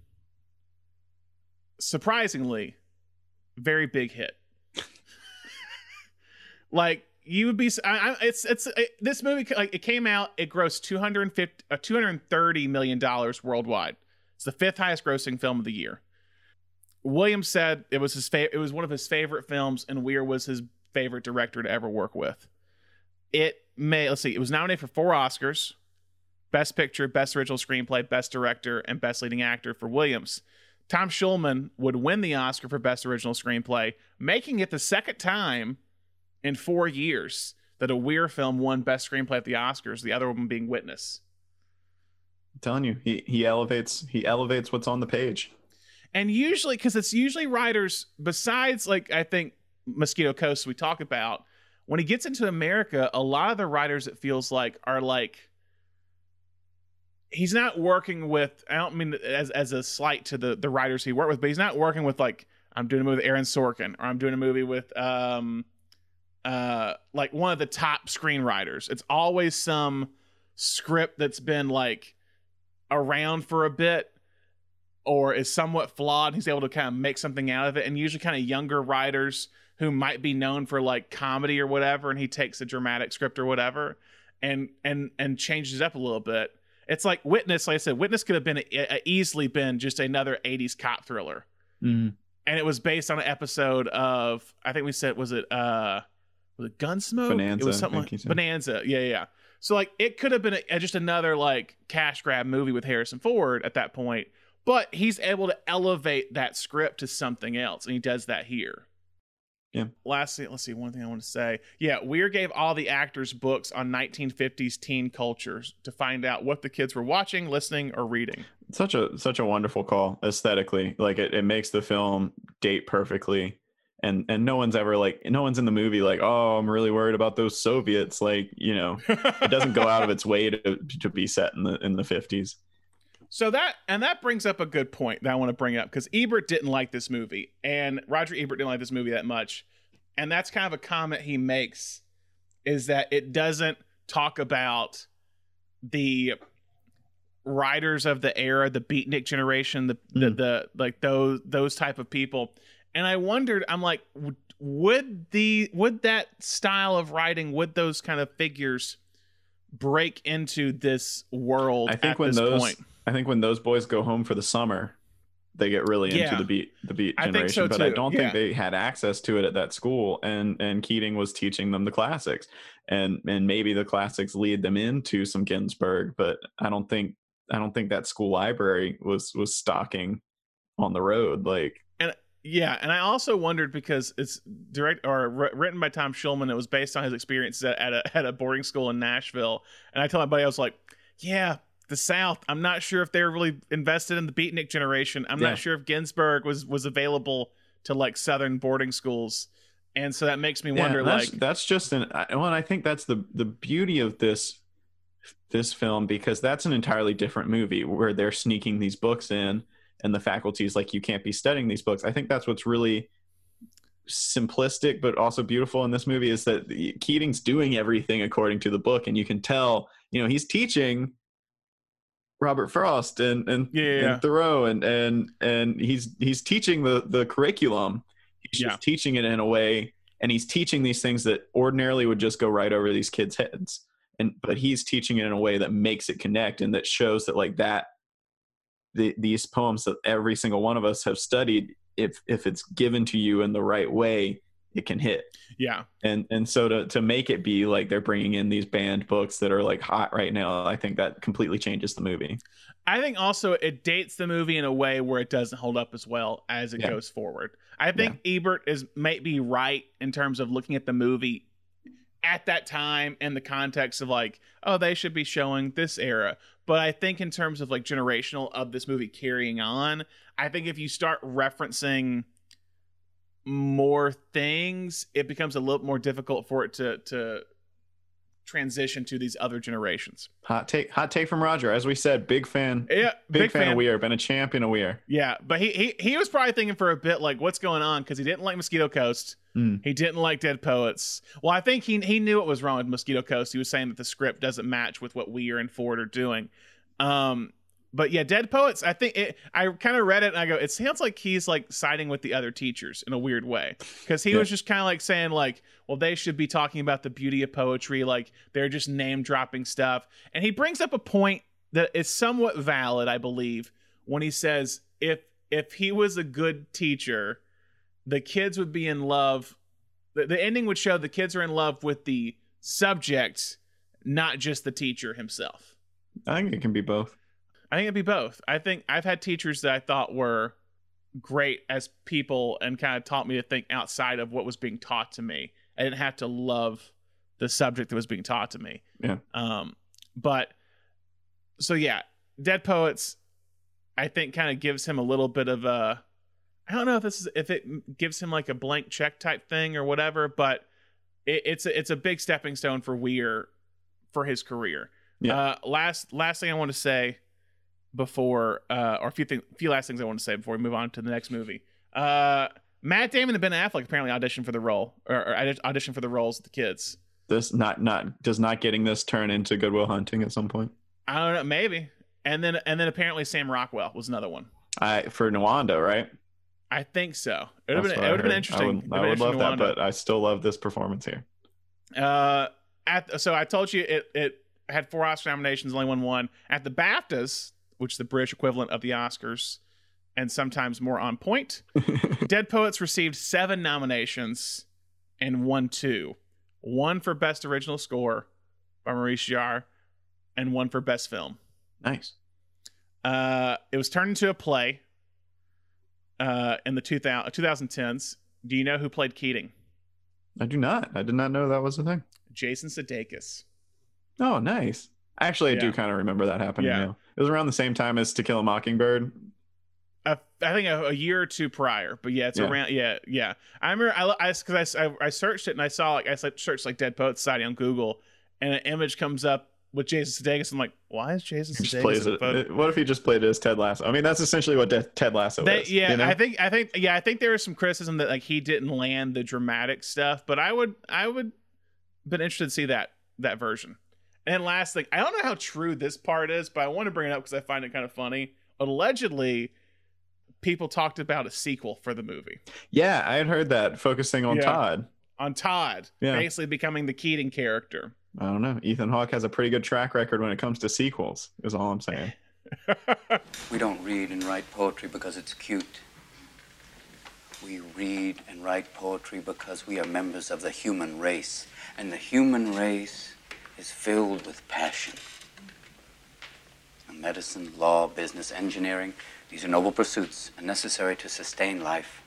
Surprisingly, very big hit. like you would be, I, I, it's it's it, this movie like it came out. It grossed 250, uh, 230 million dollars worldwide. It's the fifth highest grossing film of the year. Williams said it was his favorite. It was one of his favorite films, and Weir was his favorite director to ever work with. It may let's see. It was nominated for four Oscars: Best Picture, Best Original Screenplay, Best Director, and Best Leading Actor for Williams. Tom Schulman would win the Oscar for Best Original Screenplay, making it the second time in four years that a Weir film won Best Screenplay at the Oscars. The other one being Witness. I'm telling you he he elevates he elevates what's on the page and usually because it's usually writers besides like i think mosquito coast we talk about when he gets into america a lot of the writers it feels like are like he's not working with i don't mean as, as a slight to the the writers he worked with but he's not working with like i'm doing a movie with aaron sorkin or i'm doing a movie with um uh like one of the top screenwriters it's always some script that's been like around for a bit or is somewhat flawed. He's able to kind of make something out of it. And usually, kind of younger writers who might be known for like comedy or whatever, and he takes a dramatic script or whatever, and and and changes it up a little bit. It's like Witness. Like I said, Witness could have been a, a- easily been just another '80s cop thriller, Mhm. and it was based on an episode of I think we said was it uh was it Gunsmoke? it was something like. Bonanza. Yeah, yeah. So like it could have been a, just another like cash grab movie with Harrison Ford at that point, but he's able to elevate that script to something else, and he does that here. Yeah. Lastly, let's see. One thing I want to say. Yeah, Weir gave all the actors books on 1950s teen cultures to find out what the kids were watching, listening, or reading. such a such a wonderful call aesthetically like it, it makes the film date perfectly and and no one's ever like no one's in the movie like oh i'm really worried about those soviets like you know it doesn't go out of its way to to be set in the in the 50s So that and that brings up a good point that I want to bring up because Ebert didn't like this movie, and Roger Ebert didn't like this movie that much, and that's kind of a comment he makes, is that it doesn't talk about the writers of the era, the beatnik generation, the the, Mm. the like those those type of people, and I wondered, I'm like, would the would that style of writing, would those kind of figures break into this world i think at when this those point? i think when those boys go home for the summer they get really Yeah. into the beat the beat I generation so but i don't yeah. think they had access to it at that school and and keating was teaching them the classics and and maybe the classics lead them into some ginsberg but i don't think i don't think that school library was was stocking on the road like Yeah, and I also wondered because it's direct or wr- written by Tom Schulman. It was based on his experiences at, at a at a boarding school in Nashville. And I told my buddy, I was like, "Yeah, the South. I'm not sure if they're really invested in the beatnik generation. I'm Yeah. not sure if Ginsberg was was available to like Southern boarding schools." And so that makes me Yeah, wonder, that's, like, that's just an I- well, and I think that's the the beauty of this this film because that's an entirely different movie where they're sneaking these books in and the faculty is like you can't be studying these books. I think that's what's really simplistic but also beautiful in this movie is that Keating's doing everything according to the book and you can tell, you know, he's teaching Robert Frost and and, Yeah, yeah, and Thoreau and and and he's he's teaching the the curriculum. He's Yeah. just teaching it in a way and he's teaching these things that ordinarily would just go right over these kids' heads. And but he's teaching it in a way that makes it connect and that shows that like that the, these poems that every single one of us have studied if if it's given to you in the right way it can hit yeah, and and so to to make it be like they're bringing in these banned books that are like hot right now i think that completely changes the movie I think also it dates the movie in a way where it doesn't hold up as well as it Yeah. goes forward. I think Ebert is might be right in terms of looking at the movie at that time in the context of like, oh, they should be showing this era. But I think in terms of like generational of this movie carrying on, I think if you start referencing more things, it becomes a little more difficult for it to to transition to these other generations. hot take hot take from roger as we said big fan Yeah, big, fan, of weir been a champion of weir Yeah, but he he he was probably thinking for a bit like what's going on because he didn't like Mosquito Coast. Mm. He didn't like Dead Poets. Well, I think he he knew what was wrong with Mosquito Coast. He was saying that the script doesn't match with what Weir and Ford are doing. Um, but yeah, Dead Poets. I think it, I kind of read it and I go, it sounds like he's like siding with the other teachers in a weird way because he Yeah. was just kind of like saying like, well, they should be talking about the beauty of poetry. Like they're just name dropping stuff. And he brings up a point that is somewhat valid, I believe, when he says if if he was a good teacher, the kids would be in love. The, the ending would show the kids are in love with the subject, not just the teacher himself. i think it can be both I think it'd be both. I think I've had teachers that I thought were great as people and kind of taught me to think outside of what was being taught to me. I didn't have to love the subject that was being taught to me. Yeah. Um, but so yeah, Dead Poets, I think kind of gives him a little bit of a, I don't know if this is if it gives him like a blank check type thing or whatever, but it, it's a, it's a big stepping stone for Weir for his career. Yeah. Uh, last last thing I want to say before, uh, or a few things, few last things I want to say before we move on to the next movie. Uh, Matt Damon and Ben Affleck apparently auditioned for the role, or, or auditioned for the roles of the kids. this not not does not getting this turn into Good Will Hunting at some point I don't know, maybe. And then and then apparently Sam Rockwell was another one. i for Nuwanda right I think so. It would have been it would have been interesting. i would, I would love that to wind up. but i still love this performance here Uh, at so I told you it it had four Oscar nominations, only won one. At the BAFTAs, which is the British equivalent of the Oscars, and sometimes more on point, Dead Poets received seven nominations and won two. One for Best Original Score by Maurice Jarre, and one for Best Film. nice Uh, it was turned into a play uh, in the 2000, 2010s. Do you know who played Keating? i do not i did not know that was a thing Jason Sudeikis. Oh, nice. Actually, I do kind of remember that happening. Yeah. now. It was around the same time as To Kill a Mockingbird. Uh, I think a, a year or two prior, but yeah, it's Yeah. around. Yeah, yeah. I remember I I because I, I I searched it and I saw like I searched like Dead Poets Society on Google, and an image comes up with Jason Sudeikis. I'm like, why is Jason just Sudeikis? plays in photo? it- What if he just played it as Ted Lasso? I mean, that's essentially what De- Ted Lasso They- is. yeah, you know? I think I think yeah, I think there was some criticism that like he didn't land the dramatic stuff, but I would I would been interested to see that that version. And last thing, I don't know how true this part is, but I want to bring it up because I find it kind of funny. Allegedly, people talked about a sequel for the movie Yeah, I had heard that focusing on Yeah. Todd. on Todd, Yeah. basically becoming the Keating character. I don't know. Ethan Hawke has a pretty good track record when it comes to sequels. Is all I'm saying. We don't read and write poetry because it's cute. We read and write poetry because we are members of the human race. And the human race is filled with passion. And medicine, law, business, engineering, these are noble pursuits and necessary to sustain life.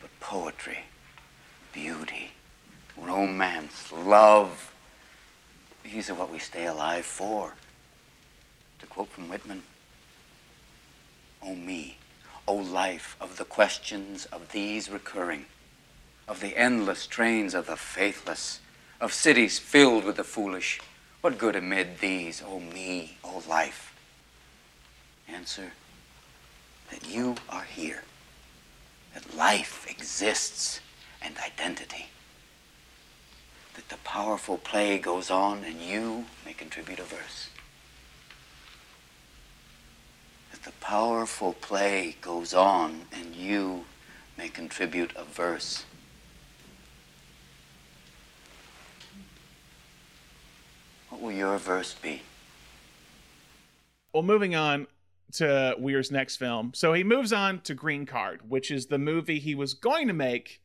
But poetry, beauty, romance, love. These are what we stay alive for. To quote from Whitman, O me, O life of the questions of these recurring, of the endless trains of the faithless, of cities filled with the foolish, what good amid these, O me, O life? Answer that you are here, that life exists and identity, that the powerful play goes on and you may contribute a verse. That the powerful play goes on and you may contribute a verse. What will your verse be? Well, moving on to Weir's next film. So he moves on to Green Card, which is the movie he was going to make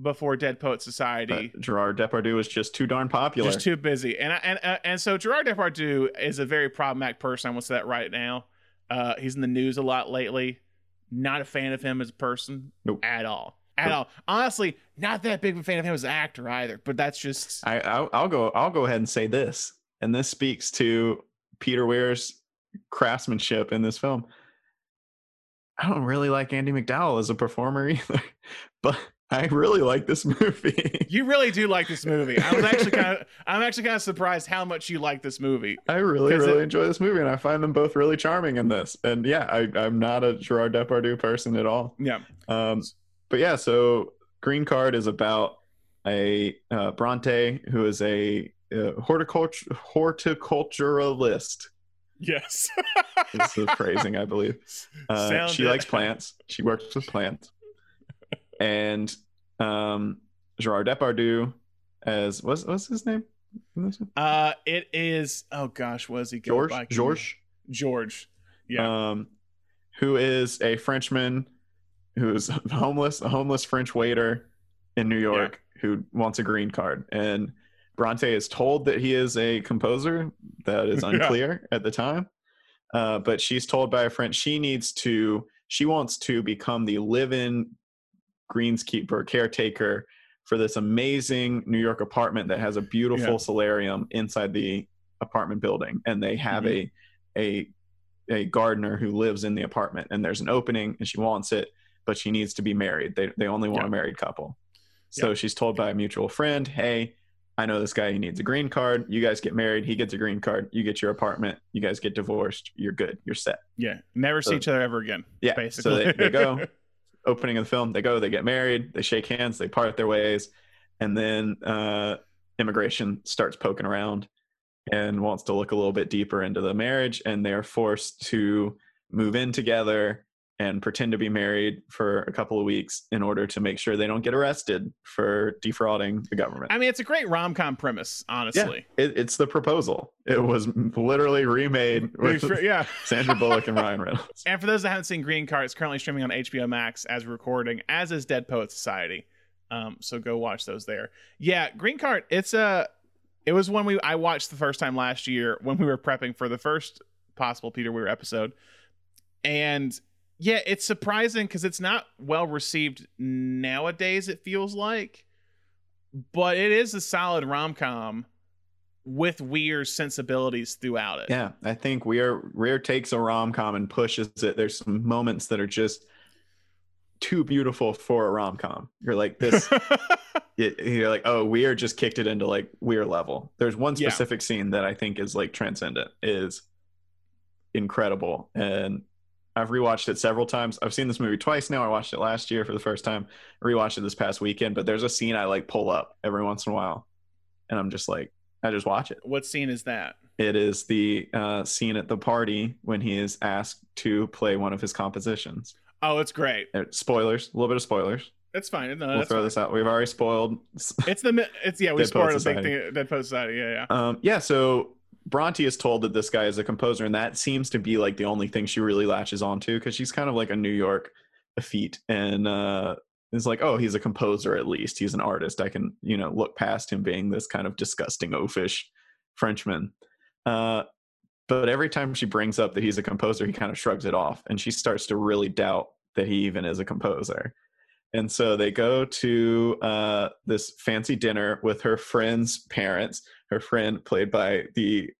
before Dead Poet Society. But Gerard Depardieu was just too darn popular. Just too busy, and I- and uh, and so Gerard Depardieu is a very problematic person. I will say that right now. Uh, he's in the news a lot lately. Not a fan of him as a person Nope. at all. At Nope. all. Honestly, not that big of a fan of him as an actor either. But that's just I, I'll, I'll go. I'll go ahead and say this, and this speaks to Peter Weir's craftsmanship in this film. I don't really like Andie MacDowell as a performer either, but I really like this movie. you really do like this movie. I was actually kind of I'm actually kind of surprised how much you like this movie. I really, really it- enjoy this movie, and I find them both really charming in this. And yeah, I, I'm not a Gerard Depardieu person at all. Yeah. Um, but yeah, so Green Card is about a uh, Bronte who is a uh, horticulture horticulturalist. Yes. Is the phrasing, I believe. Uh, she it. likes plants. She works with plants. And um, Gerard Depardieu as what's what's his name? Uh, it is. Oh gosh, was he George? George. George. Yeah. um, who is a Frenchman who's homeless, a homeless French waiter in New York who wants a green card. And Bronte is told that he is a composer. That is Yeah. unclear at the time. Uh, but she's told by a friend she needs to, she wants to become the live in greenskeeper, caretaker for this amazing New York apartment that has a beautiful Yeah. solarium inside the apartment building. And they have mm-hmm. a, a a gardener who lives in the apartment and there's an opening and she wants it but she needs to be married they, they only want Yeah. a married couple so she's told by a mutual friend hey i know this guy he needs a green card you guys get married he gets a green card you get your apartment you guys get divorced you're good you're set yeah. Never see each other ever again. yeah Basically. so they, they go opening of the film they go they get married they shake hands they part their ways and then uh immigration starts poking around and wants to look a little bit deeper into the marriage and they're forced to move in together and pretend to be married for a couple of weeks in order to make sure they don't get arrested for defrauding the government I mean, it's a great rom com premise, honestly. it, it's the proposal it was literally remade with yeah. sandra bullock and ryan reynolds And for those that haven't seen Green Card, it's currently streaming on HBO Max as recording, as is Dead Poet Society. Um, so go watch those there. Yeah, Green Card. It's a. It was one we I watched the first time last year when we were prepping for the first possible Peter Weir episode, and yeah, it's surprising because it's not well received nowadays. It feels like, but it is a solid rom com with Weir's sensibilities throughout it. Yeah, I think Weir Rare takes a rom com and pushes it. There's some moments that are just too beautiful for a rom com. You're like this. you're like, oh, Weir just kicked it into like Weir level. There's one Yeah. specific scene that I think is like transcendent, is incredible, and I've rewatched it several times. I've seen this movie twice now. I watched it last year for the first time. I rewatched it this past weekend. But there's a scene I like pull up every once in a while, and I'm just like, I just watch it. what scene is that? It is the uh, scene at the party when he is asked to play one of his compositions. Oh, it's great. Uh, spoilers, a little bit of spoilers. That's fine. No, we'll that's throw fine. this out. We've already spoiled. It's the it's yeah we spoiled a big thing. Dead Poet Society. Yeah, yeah. Um, yeah, so Bronte is told that this guy is a composer, and that seems to be like the only thing she really latches onto because she's kind of like a New York effete, and uh, is like, oh, he's a composer at least. He's an artist. I can you know look past him being this kind of disgusting oafish Frenchman. Uh, but every time she brings up that he's a composer, he kind of shrugs it off, and she starts to really doubt that he even is a composer. And so they go to uh, this fancy dinner with her friend's parents. Her friend, played by the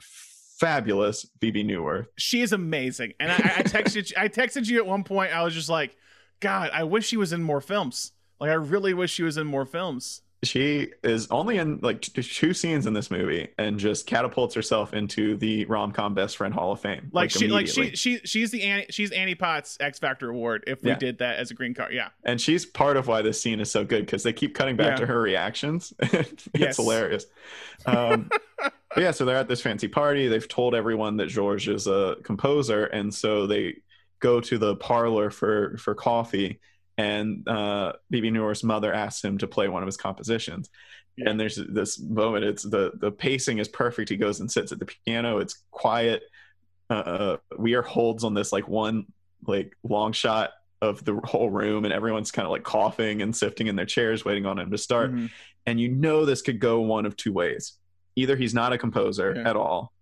fabulous Bebe Neuwirth. She is amazing. And I, I texted I texted you at one point. I was just like, God, I wish she was in more films. Like I really wish she was in more films she is only in like two scenes in this movie and just catapults herself into the rom-com best friend hall of fame like, like she like she she she's the Annie, she's annie potts x factor award if we yeah. did that as a green card yeah and she's part of why this scene is so good because they keep cutting back yeah. to her reactions it's yes. hilarious um yeah so they're at this fancy party they've told everyone that george is a composer and so they go to the parlor for for coffee and uh, Bebe Neuwirth's mother asks him to play one of his compositions. Yeah. And there's this moment. It's the the pacing is perfect. He goes and sits at the piano. It's quiet. Uh, uh, Weir holds on this like one like long shot of the whole room, and everyone's kind of like coughing and sifting in their chairs, waiting on him to start. Mm-hmm. And you know this could go one of two ways. Either he's not a composer yeah. at all,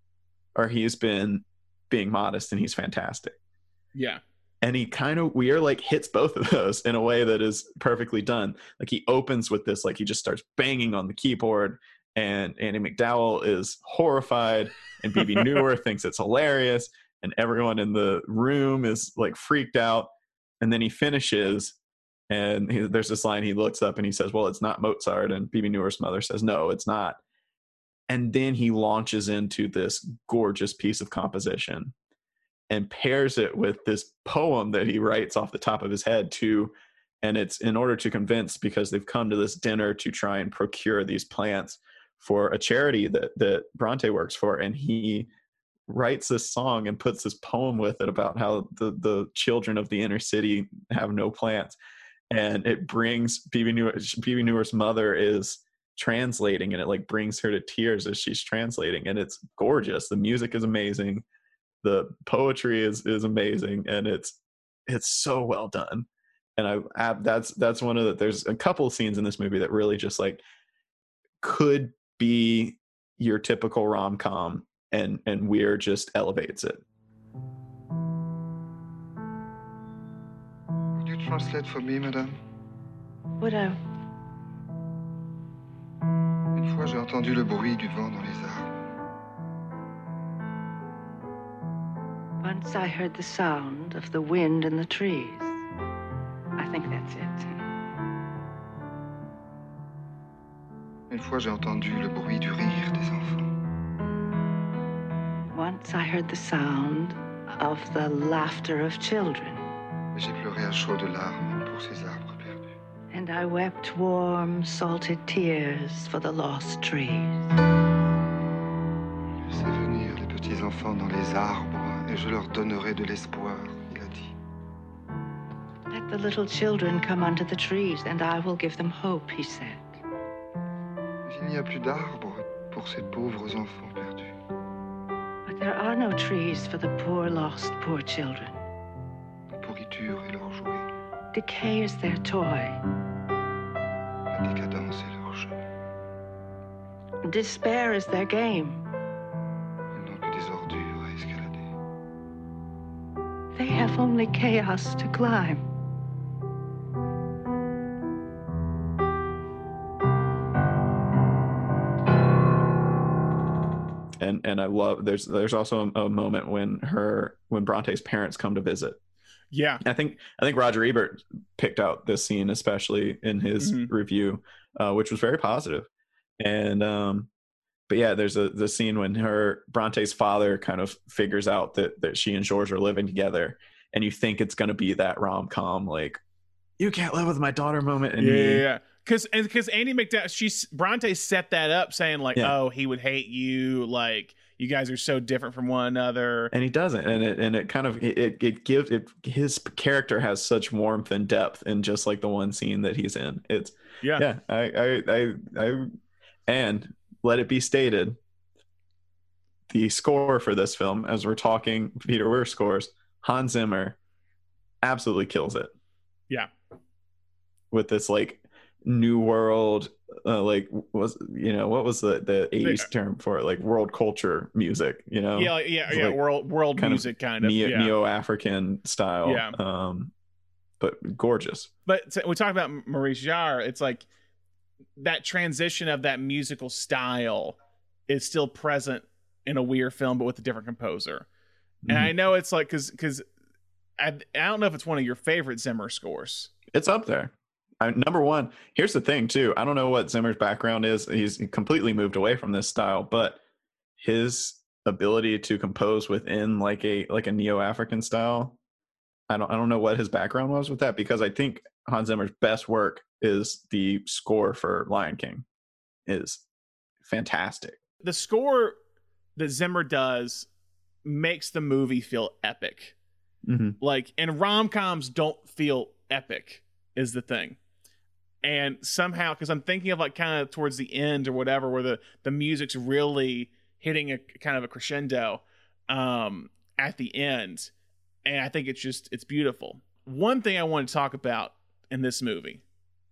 or he's been being modest and he's fantastic. Yeah and he kind of Weir like hits both of those in a way that is perfectly done. Like he opens with this like he just starts banging on the keyboard and Andie MacDowell is horrified and Bebe Neuwirth thinks it's hilarious and everyone in the room is like freaked out. And then he finishes and he, there's this line he looks up and he says well it's not Mozart and Bebe Neuwirth's mother says no it's not. And then he launches into this gorgeous piece of composition and pairs it with this poem that he writes off the top of his head to and it's in order to convince because they've come to this dinner to try and procure these plants for a charity that that Bronte works for and he writes this song and puts this poem with it about how the the children of the inner city have no plants. And it brings Bebe Neuwirth, Bebe Neuwirth's mother is translating and it like brings her to tears as she's translating and it's gorgeous. The music is amazing the poetry is is amazing and it's it's so well done and i, I that's that's one of the there's a couple scenes in this movie that really just like could be your typical rom-com and and Weir just elevates it Would you translate for me, madame? Would uh, I? Une fois, j'ai entendu le bruit du vent dans les arbres. Once I heard the sound of the wind in the trees. I think that's it. Une fois, j'ai entendu le bruit du rire des enfants. Once I heard the sound of the laughter of children. J'ai pleuré à chaudes larmes pour ces arbres perdus. And I wept warm, salted tears for the lost trees. Laissez venir les petits enfants dans les arbres et je leur donnerai de l'espoir, il a dit. Let the little children come unto the trees, and I will give them hope, he said. Mais il n'y a plus d'arbres pour ces pauvres enfants perdus. But there are no trees for the poor, lost, poor children. La pourriture est leur jouet. Decay is their toy. La décadence est leur jeu. Despair is their game. Only chaos to climb. And and I love there's there's also a, a moment when her when Bronte's parents come to visit. Yeah, I think I think Roger Ebert picked out this scene especially in his mm-hmm. review, uh, which was very positive. And um, but yeah, there's a the scene when her Bronte's father kind of figures out that that she and George are living together, and you think it's gonna be that rom com like you can't live with my daughter moment. And yeah, yeah, yeah. Because because Andie MacDowell, she's Bronte set that up saying like, yeah. oh, he would hate you, like you guys are so different from one another, and he doesn't, and it and it kind of it it gives it his character has such warmth and depth in just like the one scene that he's in. It's yeah, yeah. I I I, I and let it be stated the score for this film, as we're talking Peter Weir scores, Hans Zimmer absolutely kills it. Yeah. With this like new world uh, like was you know what was the the 80s term for it like world culture music you know yeah yeah yeah like world world kind music kind of neo, yeah. neo-african style yeah um but gorgeous. But we talk about Maurice Jarre. It's like that transition of that musical style is still present in a Weir film, but with a different composer. And Mhm. I know it's like because because I, I don't know if it's one of your favorite Zimmer scores. It's up there. I, number one, here's the thing too. I don't know what Zimmer's background is. He's completely moved away from this style, but his ability to compose within like a like a neo-African style. I don't I don't know what his background was with that because I think Hans Zimmer's best work is the score for Lion King is fantastic. The score that Zimmer does makes the movie feel epic. Mhm. Like, and rom coms don't feel epic, is the thing. And somehow, because I'm thinking of like kind of towards the end or whatever, where the the music's really hitting a kind of a crescendo um, at the end, and I think it's just it's beautiful. One thing I want to talk about in this movie,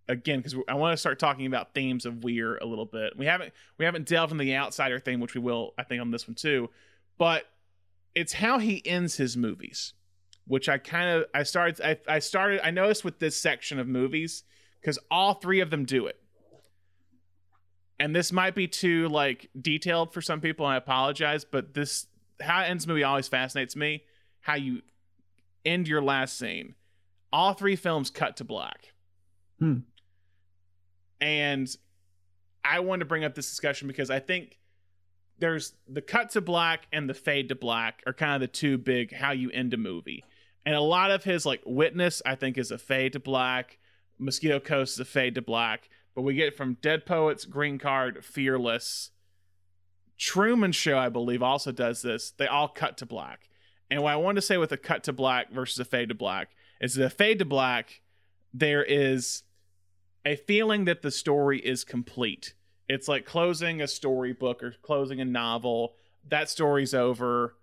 again, because I want to start talking about themes of weird a little bit. We haven't we haven't delved into the outsider thing, which we will, I think, on this one too. But it's how he ends his movies, which I kind of I started I, I started I noticed with this section of movies because all three of them do it. And this might be too like detailed for some people, and I apologize, but this how it ends the movie always fascinates me. How you end your last scene. All three films cut to black. Hmm. And I wanted to bring up this discussion because I think there's the cut to black and the fade to black are kind of the two big how you end a movie. And a lot of his like witness, I think, is a fade to black. Mosquito Coast is a fade to black. But we get from Dead Poets, Green Card, Fearless. Truman Show, I believe, also does this. They all cut to black. And what I wanted to say with a cut to black versus a fade to black is that a fade to black, there is a feeling that the story is complete. It's like closing a storybook or closing a novel. That story's over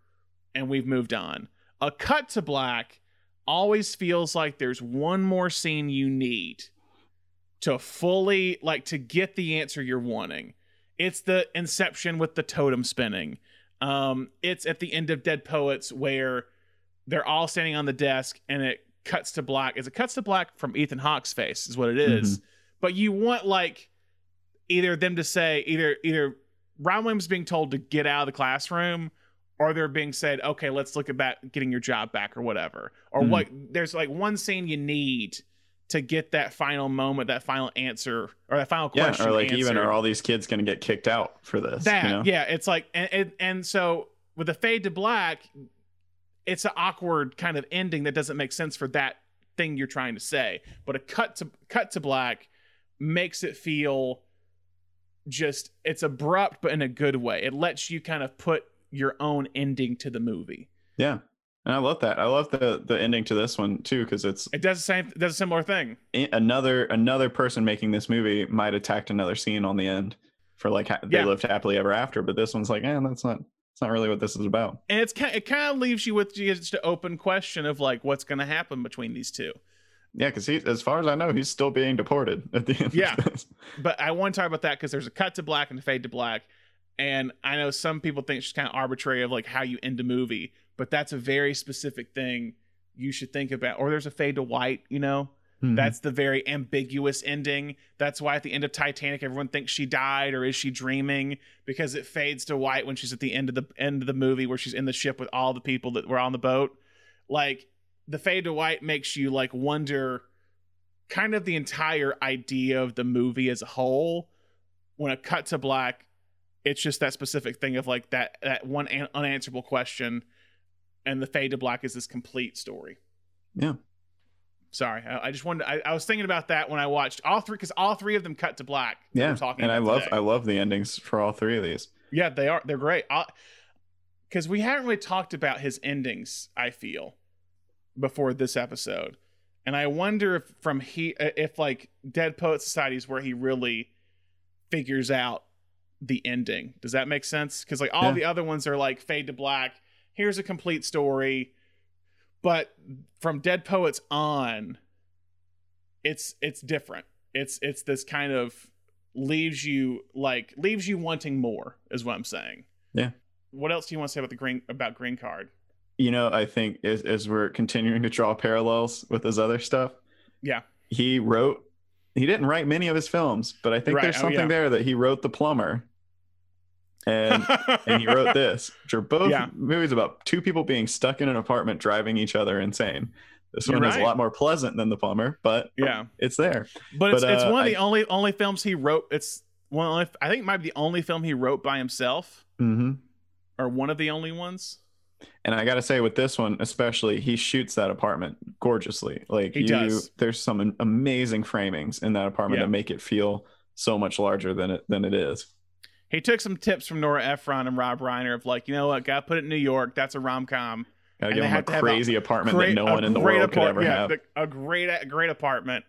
and we've moved on. A cut to black always feels like there's one more scene you need to fully like to get the answer you're wanting. It's the inception with the totem spinning. Um, it's at the end of Dead Poets where they're all standing on the desk and it cuts to black. As it cuts to black from Ethan Hawke's face is what it is. But you want like either them to say either either Robin Williams being told to get out of the classroom or they're being said, okay, let's look at getting your job back or whatever. Or Mhm. what there's like one scene you need to get that final moment, that final answer, or that final question. Yeah, or like even are all these kids going to get kicked out for this? that you know? yeah it's like and, and and so with the fade to black it's an awkward kind of ending that doesn't make sense for that thing you're trying to say but a cut to cut to black makes it feel just it's abrupt but in a good way it lets you kind of put your own ending to the movie Yeah. And I love that. I love the the ending to this one too because it's it does the same does a similar thing another another person making this movie might have tacked another scene on the end for like ha- they Yeah. lived happily ever after, but this one's like, eh, that's not it's not really what this is about. and it's kind it kind of leaves you with just an open question of like what's going to happen between these two Yeah, because he, as far as I know, he's still being deported at the end. Yeah. of this. but I want to talk about that because there's a cut to black and a fade to black, and I know some people think it's just kind of arbitrary of like how you end a movie, but that's a very specific thing you should think about. Or there's a fade to white, you know, Mhm. that's the very ambiguous ending. That's why at the end of Titanic, everyone thinks she died or is she dreaming because it fades to white when she's at the end of the end of the movie where she's in the ship with all the people that were on the boat. Like the fade to white makes you like wonder kind of the entire idea of the movie as a whole when a cut to black it's just that specific thing of like that that one an- unanswerable question and the fade to black is this complete story Yeah. sorry i, I just wanted I, I was thinking about that when i watched all three because all three of them cut to black yeah. talking And I love today. I love the endings for all three of these. Yeah, they are. They're great. Because we haven't really talked about his endings. I feel before this episode, and I wonder if from he if like Dead Poet Society is where he really figures out the ending. Does that make sense? Because like all Yeah. the other ones are like fade to black. Here's a complete story, but from Dead Poets on, it's it's different. It's it's this kind of leaves you like leaves you wanting more is what I'm saying. Yeah. What else do you want to say about the green about green card? You know, I think as, as we're continuing to draw parallels with his other stuff, Yeah. he wrote. He didn't write many of his films, but I think Right, there's oh, something yeah. there that he wrote The Plumber, and and he wrote this, which are both Yeah. movies about two people being stuck in an apartment driving each other insane. This You're one is a lot more pleasant than The Plumber, but Yeah. it's there. But it's, But, it's uh, one of the I- only only films he wrote. It's one only, I think it might be the only film he wrote by himself, hmm or one of the only ones. And I got to say, with this one especially, he shoots that apartment gorgeously. Like He you, does. there's some amazing framings in that apartment Yeah. that make it feel so much larger than it than it is. He took some tips from Nora Ephron and Rob Reiner of like, you know what, got to put it in New York. That's a rom com. Gotta And give him a have a crazy apartment that no one in the world could ever yeah, have. the- a great great apartment.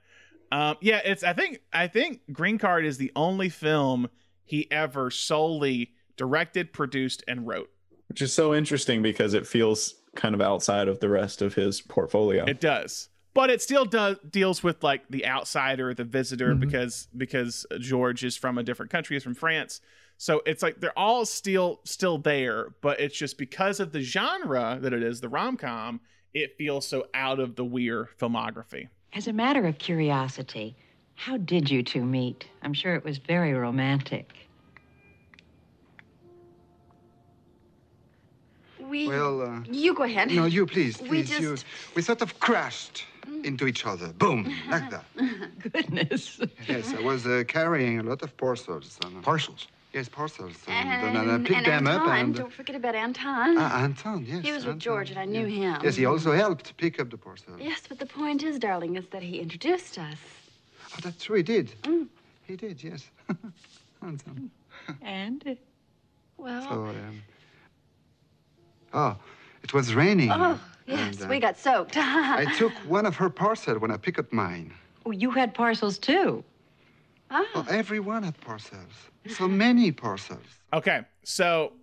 Um, yeah, it's I think I think Green Card is the only film he ever solely directed, produced, and wrote. Which is so interesting because it feels kind of outside of the rest of his portfolio. It does, but it still does deals with like the outsider, the visitor, Mhm. because because George is from a different country, he's from France. So it's like they're all still still there, but it's just because of the genre that it is, the rom com, it feels so out of the Weir filmography. As a matter of curiosity, how did you two meet? I'm sure it was very romantic. We. Well, uh, you go ahead. no, you please, We just- You, we sort of crashed into each other. Boom, like that. Goodness. Yes, I was uh, carrying a lot of parcels. And, uh, parcels? Yes, parcels. And, And, and, I picked and them up Anton. and. Don't forget about Anton. Ah, Anton, yes. he was with Anton, George, and I knew yes. him. Yes, he also helped pick up the parcels. Yes, but the point is, darling, is that he introduced us. Oh, that's true, he did. Mm. He did, yes. Anton. And Well. So, um, oh, it was raining. oh, yes, and, uh, we got soaked. I took one of her parcels when I picked up mine. oh, you had parcels too. Ah. Oh, everyone had parcels. So many parcels. Okay, so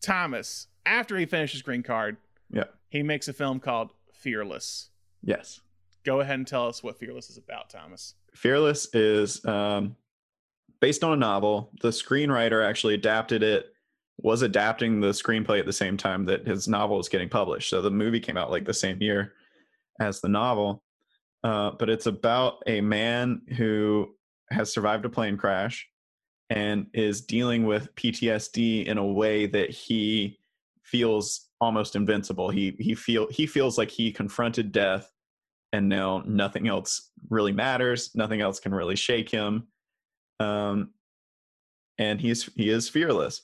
Thomas, after he finishes Green Card, yeah. he makes a film called Fearless. Yes. Go ahead and tell us what Fearless is about, Thomas. Fearless is um, based on a novel. The screenwriter actually adapted it, was adapting the screenplay at the same time that his novel was getting published. So the movie came out like the same year as the novel. Uh, but it's about a man who has survived a plane crash and is dealing with PTSD in a way that he feels almost invincible. He he feel he feels like he confronted death and now nothing else really matters. Nothing else can really shake him. Um, and he's he is fearless.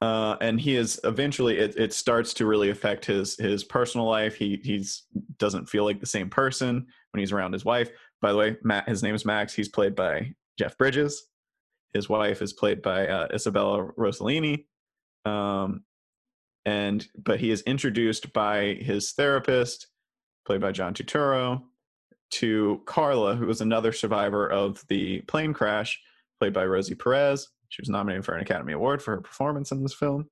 Uh, and he is eventually it, it starts to really affect his his personal life. He he's doesn't feel like the same person when he's around his wife. By the way, Matt his name is Max. He's played by Jeff Bridges. His wife is played by uh, Isabella Rossellini. Um, and but he is introduced by his therapist, played by John Turturro, to Carla, who is another survivor of the plane crash, played by Rosie Perez. She was nominated for an Academy Award for her performance in this film,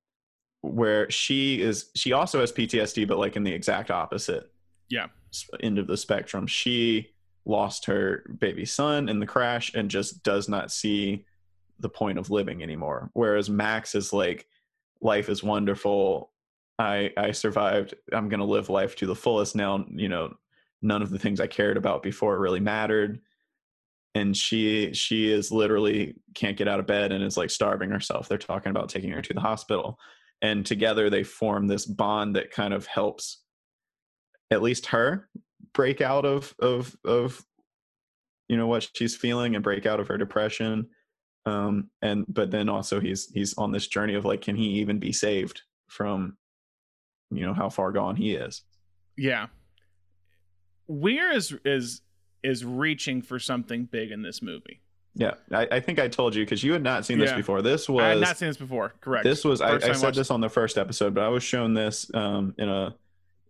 where she is she also has PTSD, but like in the exact opposite Yeah. end of the spectrum. She lost her baby son in the crash and just does not see the point of living anymore. Whereas Max is like, life is wonderful. I I survived. I'm gonna live life to the fullest now. You know, none of the things I cared about before really mattered. And she she is literally can't get out of bed and is like starving herself. They're talking about taking her to the hospital. And together they form this bond that kind of helps at least her break out of of of you know what she's feeling and break out of her depression um and but then also he's he's on this journey of like can he even be saved from you know how far gone he is Yeah. Weir is is is reaching for something big in this movie. yeah i, I think i told you because you had not seen this Yeah. before this was I had not seen this before. Correct. this was i, I said this on the first episode but i was shown this um in a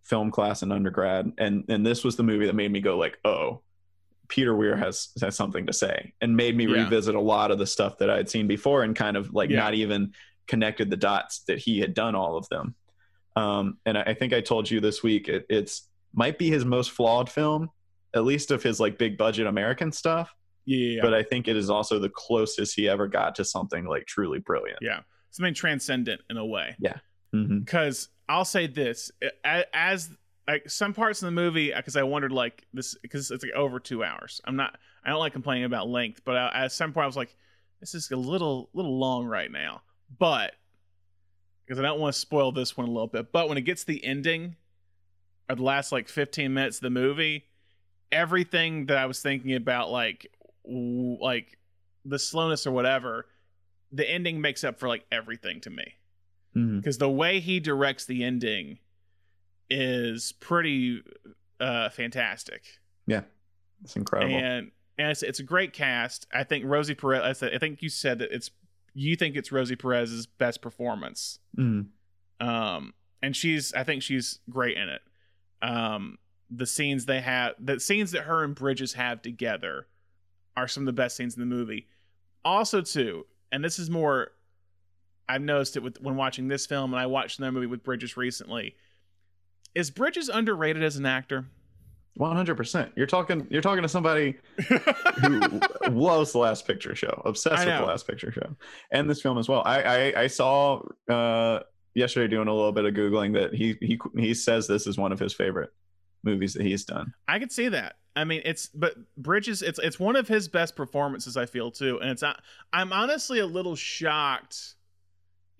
film class in undergrad and and this was the movie that made me go like oh peter weir has has something to say and made me Yeah. revisit a lot of the stuff that i had seen before and kind of like Yeah. not even connected the dots that he had done all of them um and i, I think i told you this week it, it's might be his most flawed film at least of his like big budget american stuff Yeah, but i think it is also the closest he ever got to something like truly brilliant yeah. Something transcendent in a way. Yeah. Mm-hmm. Because I'll say this as like some parts of the movie uh, because I wondered like this because it's like over two hours. I'm not I don't like complaining about length, but I, at some point I was like, this is a little little long right now. But because I don't want to spoil this one a little bit, but when it gets to the ending or the last like 15 minutes of the movie, everything that I was thinking about like like the slowness or whatever, the ending makes up for like everything to me. Because the way he directs the ending is pretty uh fantastic. Yeah, it's incredible. and and it's, it's a great cast. I think rosie perez I said- i think you said that it's you think it's rosie perez's best performance. Mhm. um and she's i think she's great in it. Um the scenes they have the scenes that her and bridges have together are some of the best scenes in the movie also too and this is more i've noticed it with when watching this film and i watched another movie with bridges recently is bridges underrated as an actor One hundred percent. You're talking. You're talking to somebody who loves the Last Picture Show, obsessed with the. Last Picture Show, and this film as well. I I, I saw uh, yesterday doing a little bit of googling that he he he says this is one of his favorite movies that he's done. I could see that. I mean, it's but Bridges. It's it's one of his best performances. I feel too, and it's not. I'm honestly a little shocked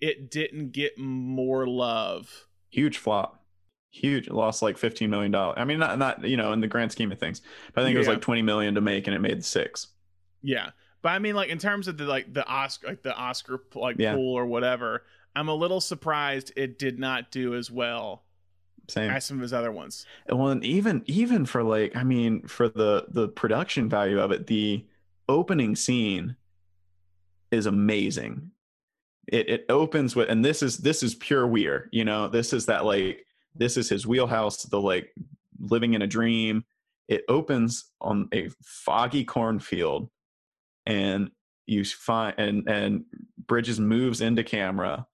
it didn't get more love. Huge flop. Huge lost like fifteen million dollars. I mean, not not you know in the grand scheme of things, but I think it was like twenty million to make, and it made six. Yeah, but I mean, like in terms of the like the Oscar, like the Oscar like Yeah. pool or whatever, I'm a little surprised it did not do as well Same. as some of his other ones. well and even even for like i mean for the the production value of it the opening scene is amazing it it opens with and this is this is pure weir you know this is that like this is his wheelhouse the like living in a dream it opens on a foggy cornfield and you find and and bridges moves into camera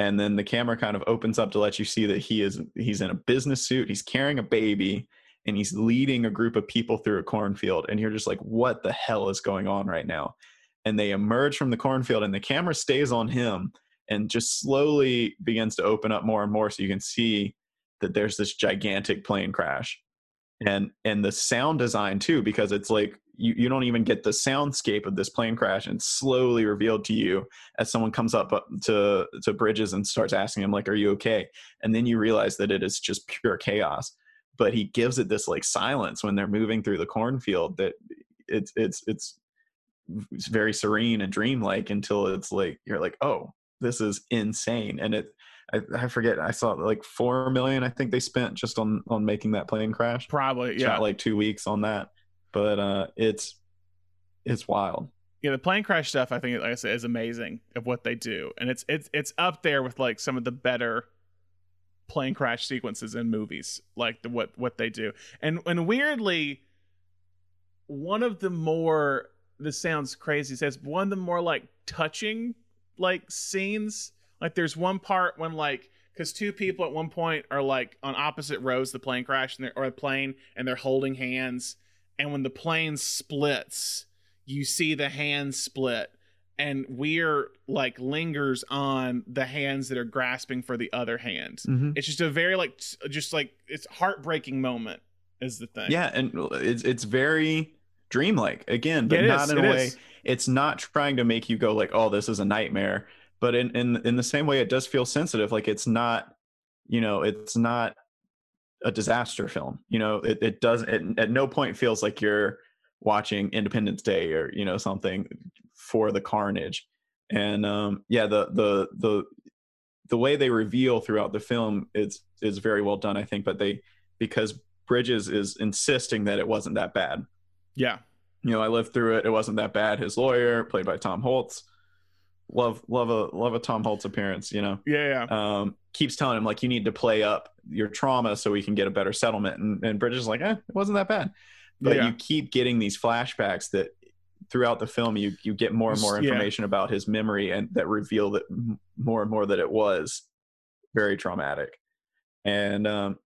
and then the camera kind of opens up to let you see that he is he's in a business suit he's carrying a baby and he's leading a group of people through a cornfield. And you're just like what the hell is going on right now? And they emerge from the cornfield and the camera stays on him and just slowly begins to open up more and more so you can see that there's this gigantic plane crash. And and the sound design too because it's like you, you don't even get the soundscape of this plane crash and slowly revealed to you as someone comes up to to bridges and starts asking him like are you okay? And then you realize that it is just pure chaos. But he gives it this like silence when they're moving through the cornfield that it's it's it's it's very serene and dreamlike until it's like you're like oh this is insane. And it I, I forget i saw like four million i think they spent just on on making that plane crash. Probably, shot yeah. like two weeks on that but uh it's it's wild yeah, the plane crash stuff I think like I said is amazing of what they do. And it's it's it's up there with like some of the better plane crash sequences in movies, like the what what they do. And and weirdly one of the more this sounds crazy says one of the more like touching like scenes like there's one part when like because two people at one point are like on opposite rows the plane crash and they're, or a plane and they're holding hands and when the plane splits you see the hands split and we're like lingers on the hands that are grasping for the other hand. Mhm. it's just a very like just like it's heartbreaking moment is the thing. Yeah and it's it's very dreamlike. Again but it not is, in a way is. it's not trying to make you go like oh this is a nightmare. But in in in the same way it does feel sensitive. Like it's not you know it's not a disaster film you know it, it does it at no point feels like you're watching independence day or you know something for the carnage. And um yeah the the the the way they reveal throughout the film is is very well done i think but they because bridges is insisting that it wasn't that bad. Yeah. You know i lived through it. It wasn't that bad. His lawyer played by Tom Hulce love love a love a Tom Hulce appearance you know yeah, yeah. um keeps telling him like you need to play up your trauma so we can get a better settlement and, and bridges is like eh, it wasn't that bad but Yeah. you keep getting these flashbacks that throughout the film you you get more and more Yeah. information about his memory and that reveal that more and more that it was very traumatic and um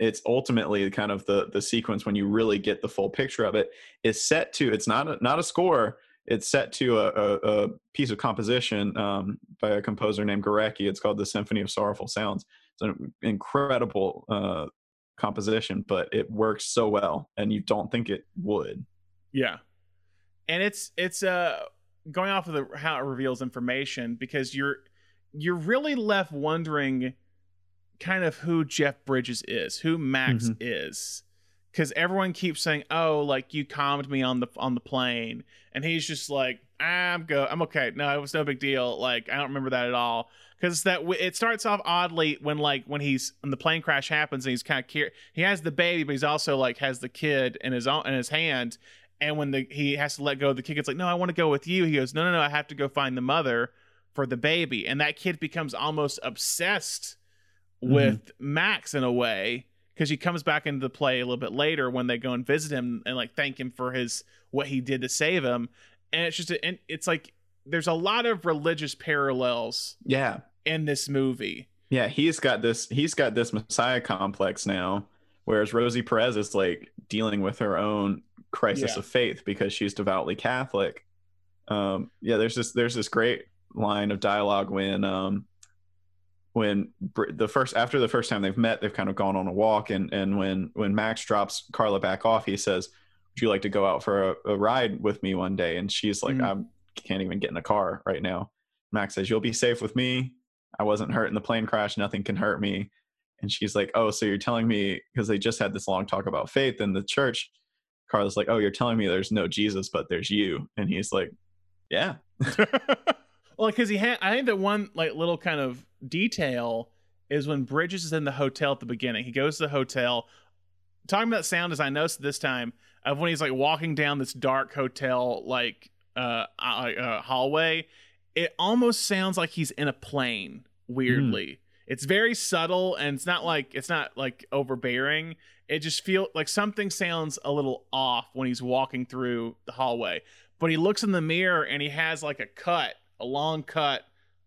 it's ultimately kind of the the sequence when you really get the full picture of it is set to it's not a, not a score it's set to a, a, a piece of composition um, by a composer named Gorecki. It's called the Symphony of Sorrowful Songs. It's an incredible uh, composition, but it works so well, and you don't think it would. Yeah, and it's it's uh going off of the how it reveals information because you're you're really left wondering kind of who Jeff Bridges is, who Max Mhm. is. Cause everyone keeps saying, "Oh, like you calmed me on the on the plane," and he's just like, "I'm go, I'm okay. No, it was no big deal. Like I don't remember that at all." Because that w- it starts off oddly when like when he's when the plane crash happens and he's kind of cur- he has the baby, but he's also like has the kid in his own in his hand, and when the he has to let go of the kid, it's like, "No, I want to go with you." He goes, "No, no, no, I have to go find the mother for the baby," and that kid becomes almost obsessed mm-hmm. with Max in a way because he comes back into the play a little bit later when they go and visit him and like thank him for his what he did to save him and it's just and it's like there's a lot of religious parallels Yeah, in this movie yeah. He's got this. He's got this messiah complex now, whereas Rosie Perez is like dealing with her own crisis Yeah. of faith because she's devoutly Catholic. Um, yeah, there's this. There's this great line of dialogue when um, when Br- the first after the first time they've met, they've kind of gone on a walk, and and when when Max drops Carla back off, he says, "Would you like to go out for a, a ride with me one day?" And she's like, Mhm. "I can't even get in a car right now." Max says, "You'll be safe with me. I wasn't hurt in the plane crash. Nothing can hurt me." And she's like, "Oh, so you're telling me because they just had this long talk about faith and the church." Carla's like, "Oh, you're telling me there's no Jesus, but there's you." And he's like, "Yeah, well because he had i think that one like little kind of detail is when bridges is in the hotel at the beginning. He goes to the hotel. Talking about sound as i noticed this time of when he's like walking down this dark hotel like uh, uh, hallway it almost sounds like he's in a plane weirdly. It's very subtle and it's not like it's not like overbearing. It just feel like something sounds a little off when he's walking through the hallway. But he looks in the mirror and he has like a cut a long cut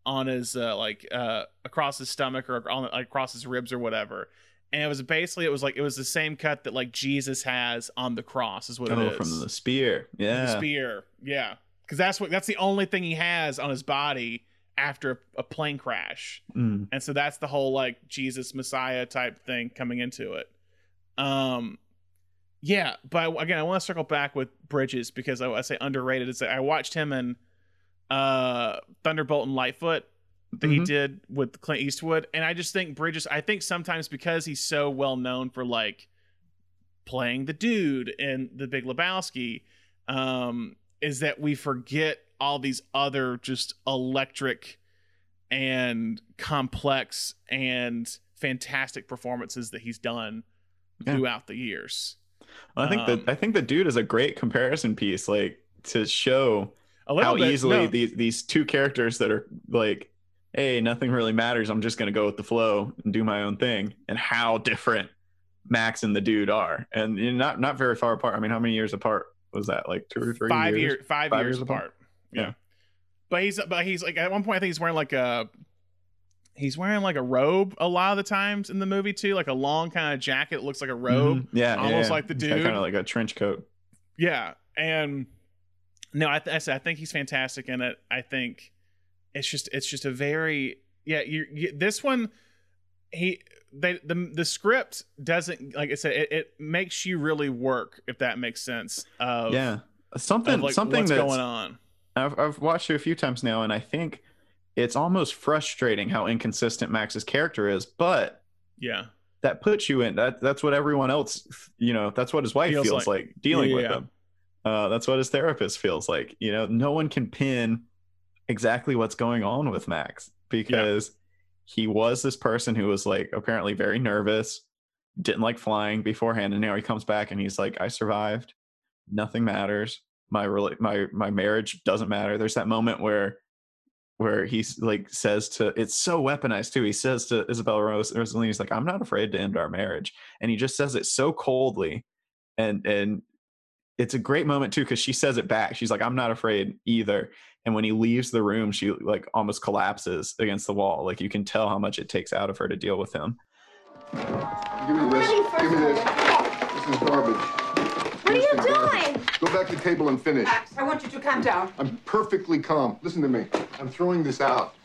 on his uh like uh across his stomach or on like, across his ribs or whatever. And it was basically it was like it was the same cut that like jesus has on the cross is what it oh, is. from the spear, yeah." the spear. Yeah. Because that's what that's the only thing he has on his body after a plane crash. Mm. and so that's the whole like jesus messiah type thing coming into it. Um yeah but again i want to circle back with bridges because i, I say underrated. Is that i watched him in uh thunderbolt and lightfoot that he Mhm. did with clint eastwood and i just think bridges i think sometimes because he's so well known for like playing the dude in the big lebowski um is that we forget all these other just electric and complex and fantastic performances that he's done Yeah. throughout the years. Well, I think Um, that I think the dude is a great comparison piece, like to show A little how bit, easily no. these these two characters that are like, hey, nothing really matters. I'm just gonna go with the flow and do my own thing, and how different Max and the dude are, and you know, not not very far apart. I mean, how many years apart was that? Like two or three five years? year five, Five years, years apart. apart? Yeah. Yeah. But he's but he's like at one point I think he's wearing like a he's wearing like a robe a lot of the times in the movie too, like a long kind of jacket looks like a robe. Mhm. Yeah, almost like the dude. kind of like a trench coat. Yeah, and no, I, th- I said I think he's fantastic in it. I think it's just it's just a very yeah. You, you this one he they the the script doesn't like I said it, it makes you really work if that makes sense. Of, yeah, something of, like, something that's going on. I've I've watched it a few times now, and I think it's almost frustrating how inconsistent Max's character is, but Yeah, that puts you in that that's what everyone else you know that's what his wife Feels feels, like. like. dealing with Yeah. him uh, that's what his therapist feels like you know? No one can pin exactly what's going on with max because he was this person who was like apparently very nervous didn't like flying beforehand and now he comes back and he's like i survived. Nothing matters. My rela- my my marriage doesn't matter. There's that moment where where he's like says to it's so weaponized too. He says to isabella rose rosaline he's like i'm not afraid to end our marriage. And he just says it so coldly and and it's a great moment too because she says it back she's like i'm not afraid either and when he leaves the room she like almost collapses against the wall like you can tell how much it takes out of her to deal with him Give me this. Give me this. This is garbage. What are you Mr. Garvey. doing? Go back to the table and finish. Max, I want you to calm down. I'm perfectly calm. Listen to me. I'm throwing this out.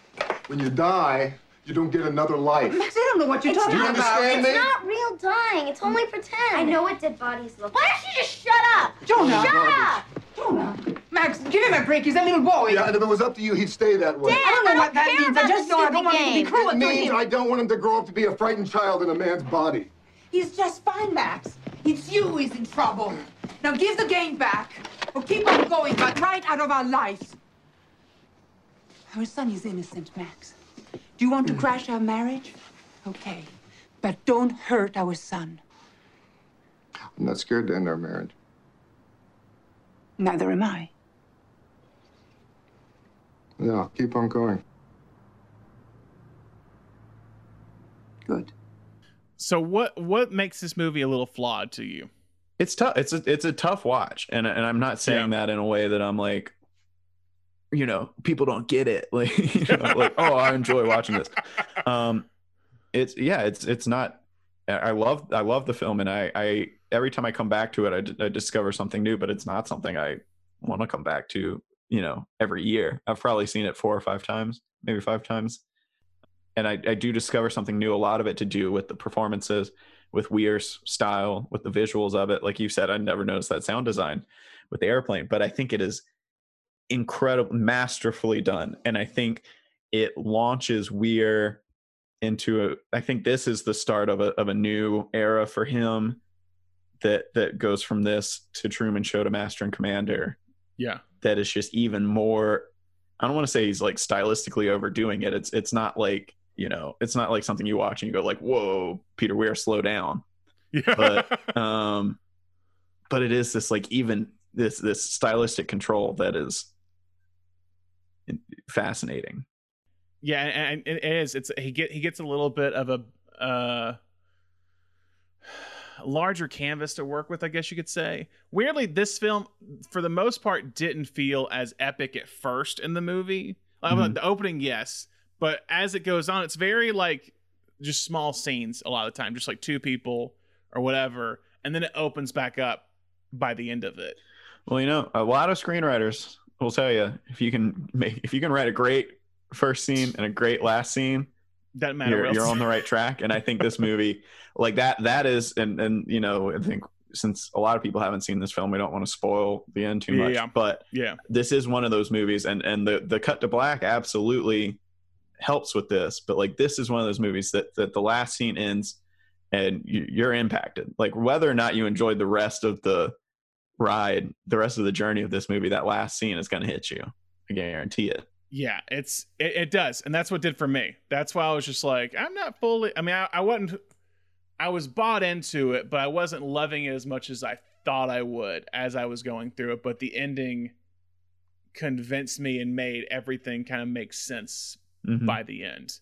When you die, you don't get another life. Max, I don't know what you're It's talking Do you not, about. understand it's not real dying. It's only pretend. I know what dead bodies look like. Why don't you just shut up? Jonah. Shut Garbage. up! Jonah. Max, give him a break. He's a little boy. Yeah, and if it was up to you, he'd stay that way. Dad, I don't know I what don't that care means. I about just know I don't stupid want him to be game. cruel It to means him. I don't want him to grow up to be a frightened child in a man's body. He's just fine, Max. It's you who is in trouble. Now give the game back, or keep on going, but right out of our lives. Our son is innocent, Max. Do you want to mm. crash our marriage? Okay. But don't hurt our son. I'm not scared to end our marriage. Neither am I. No, keep on going. Good. So what what makes this movie a little flawed to you? it's tough it's a it's a tough watch and and i'm not saying that in a way that i'm like you know people don't get it. Like you know, like oh i enjoy watching this. Um it's yeah it's it's not i love i love the film and i i every time i come back to it i, d- I discover something new but it's not something i want to come back to you know every year. I've probably seen it four or five times maybe five times. And I, I do discover something new a lot of it to do with the performances with Weir's style, with the visuals of it. Like you said, I never noticed that sound design with the airplane, but I think it is incredible, masterfully done. And I think it launches Weir into a, I think this is the start of a, of a new era for him that, that goes from this to Truman Show to Master and Commander. Yeah. That is just even more, I don't want to say he's like stylistically overdoing it. It's, it's not like, you know, it's not like something you watch and you go like, whoa, Peter Weir, slow down Yeah. but um but it is this like even this this stylistic control that is fascinating Yeah, and, and it is. It's he get he gets a little bit of a uh larger canvas to work with, I guess you could say. Weirdly, this film, for the most part, didn't feel as epic at first in the movie. Like, Mhm. The opening, yes, but as it goes on, it's very like just small scenes a lot of the time, just like two people or whatever, and then it opens back up by the end of it. well you know a lot of screenwriters will tell you if you can make if you can write a great first scene and a great last scene Doesn't matter. you're, you're on the right track and i think this movie like that that is and and you know i think since a lot of people haven't seen this film we don't want to spoil the end too much Yeah. but yeah. this is one of those movies and and the the cut to black absolutely helps with this but like this is one of those movies that that the last scene ends and you, you're impacted like whether or not you enjoyed the rest of the ride the rest of the journey of this movie that last scene is going to hit you i guarantee it Yeah, it's it, it does, and that's what did for me. That's why I was just like, I'm not fully. I mean, I, I wasn't. I was bought into it, but I wasn't loving it as much as I thought I would as I was going through it. But the ending convinced me and made everything kind of make sense Mhm. by the end.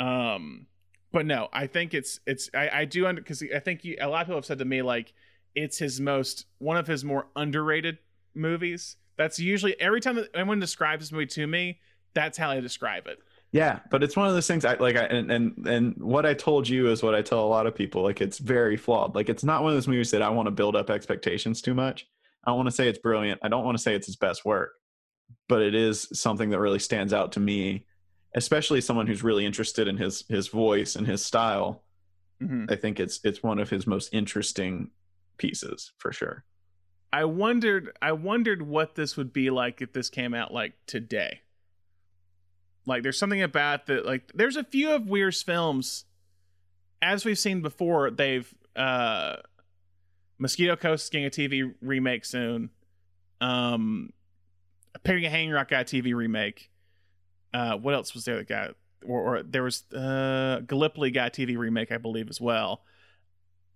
Um, but no, I think it's it's I, I do under because I think you, a lot of people have said to me like it's his most one of his more underrated movies. That's usually every time that anyone describes this movie to me, that's how I describe it. Yeah, but it's one of those things I like I and and and what I told you is what I tell a lot of people like it's very flawed. Like it's not one of those movies that I want to build up expectations too much. I don't want to say it's brilliant. I don't want to say it's his best work. But it is something that really stands out to me, especially someone who's really interested in his his voice and his style. Mhm. I think it's it's one of his most interesting pieces for sure. I wondered I wondered what this would be like if this came out like today. Like there's something about that like there's a few of Weir's films as we've seen before they've uh Mosquito Coast is getting a TV remake soon. Um Picnic at Hanging Rock Guy TV remake. Uh what else was there that got or, or there was uh Gallipoli Guy TV remake I believe as well.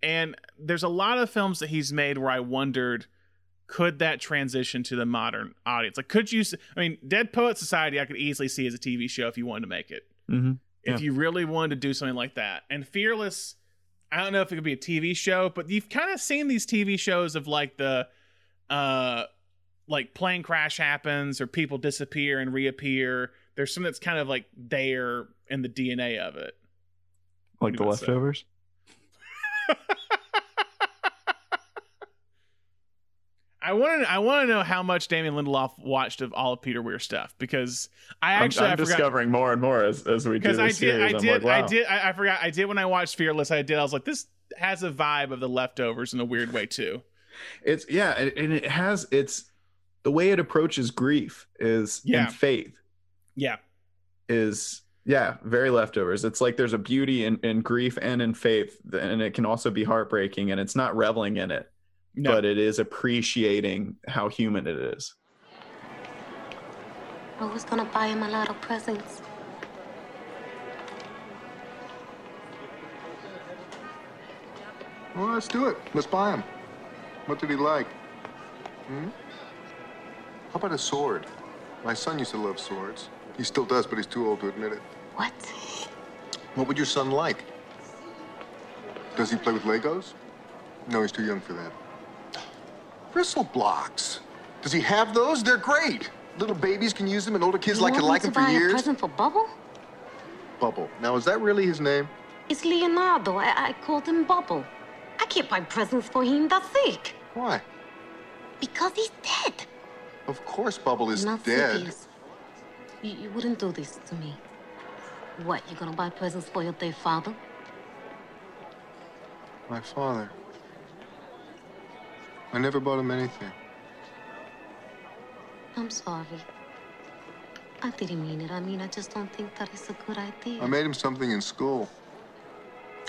And there's a lot of films that he's made where I wondered could that transition to the modern audience? Like, could you? I mean, Dead Poet Society, I could easily see as a TV show if you wanted to make it. Mm-hmm. If you really wanted to do something like that. And Fearless, I don't know if it could be a TV show, but you've kind of seen these TV shows of like the, uh, like plane crash happens or people disappear and reappear. There's something that's kind of like there in the DNA of it. Like the leftovers. say? leftovers. I want to I want to know how much Damon Lindelof watched of all of Peter Weir stuff because I I'm- actually I'm, I forgot discovering more and more as, as we do because this I did series. I I'm did like, I did I, I forgot I did when I watched Fearless I did I was like this has a vibe of the leftovers in a weird way too. It's yeah, and and it has it's the way it approaches grief is Yeah. in faith Yeah. is yeah very leftovers. It's like there's a beauty in, in grief and in faith, and it can also be heartbreaking, and it's not reveling in it, No. but it is appreciating how human it is. I was gonna buy him a lot of presents. Well, let's do it. Let's buy him. What did he like? Hmm? How about a sword? My son used to love swords. He still does, but he's too old to admit it. What? What would your son like? Does he play with Legos? No, he's too young for that. Bristle blocks. Does he have those? They're great. Little babies can use them, and older kids You like to like them for buy a years. present for Bubble? Bubble. Now, is that really his name? It's Leonardo. I, I called him Bubble. I can't buy presents for him. That's sick. Why? Because he's dead. Of course, Bubble is Not dead. serious. You, you wouldn't do this to me. What, You're gonna buy presents for your dead father? My father. I never bought him anything. I'm sorry. I didn't mean it. I mean, I just don't think that is a good idea. I made him something in school.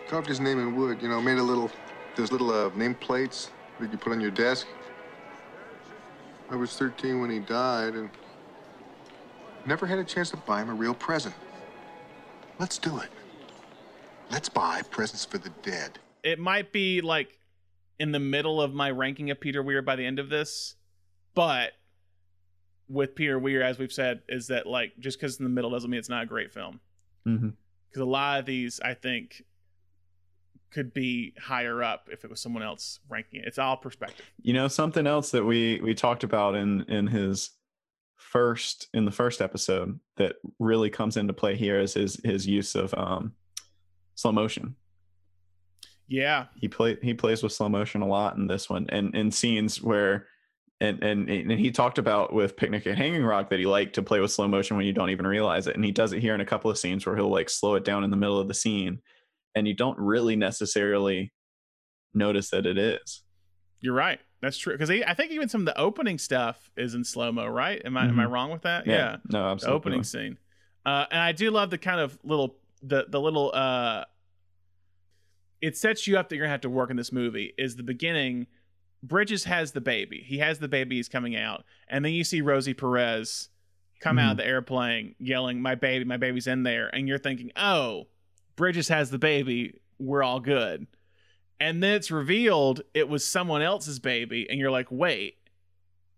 Carved his name in wood, you know, made a little, those little uh, name plates that you put on your desk. I was 13 when he died and never had a chance to buy him a real present. Let's do it. Let's buy presents for the dead. It might be like in the middle of my ranking of Peter Weir by the end of this, but with Peter Weir, as we've said, is that like just because in the middle doesn't mean it's not a great film. Mm-hmm. Because a lot of these, I think, could be higher up if it was someone else ranking it. It's all perspective. You know, something else that we we talked about in in his first in the first episode that really comes into play here is his his use of um slow motion. Yeah, He play he plays with slow motion a lot in this one, and in scenes where. And, and and he talked about with Picnic at Hanging Rock that he liked to play with slow motion when you don't even realize it, and he does it here in a couple of scenes where he'll like slow it down in the middle of the scene, and you don't really necessarily notice that it is. you're right. That's true. Because I think even some of the opening stuff is in slow mo, right? Am I am I Mhm. wrong with that? Yeah. No, The absolutely. opening scene. Uh, and I do love the kind of little the the little uh it sets you up that you're gonna have to work in this movie is the beginning bridges has the baby. He has the baby he's coming out. And then you see rosie perez come out of hmm. the airplane yelling my baby my baby's in there. And you're thinking oh bridges has the baby. We're all good. And then it's revealed it was someone else's baby and you're like wait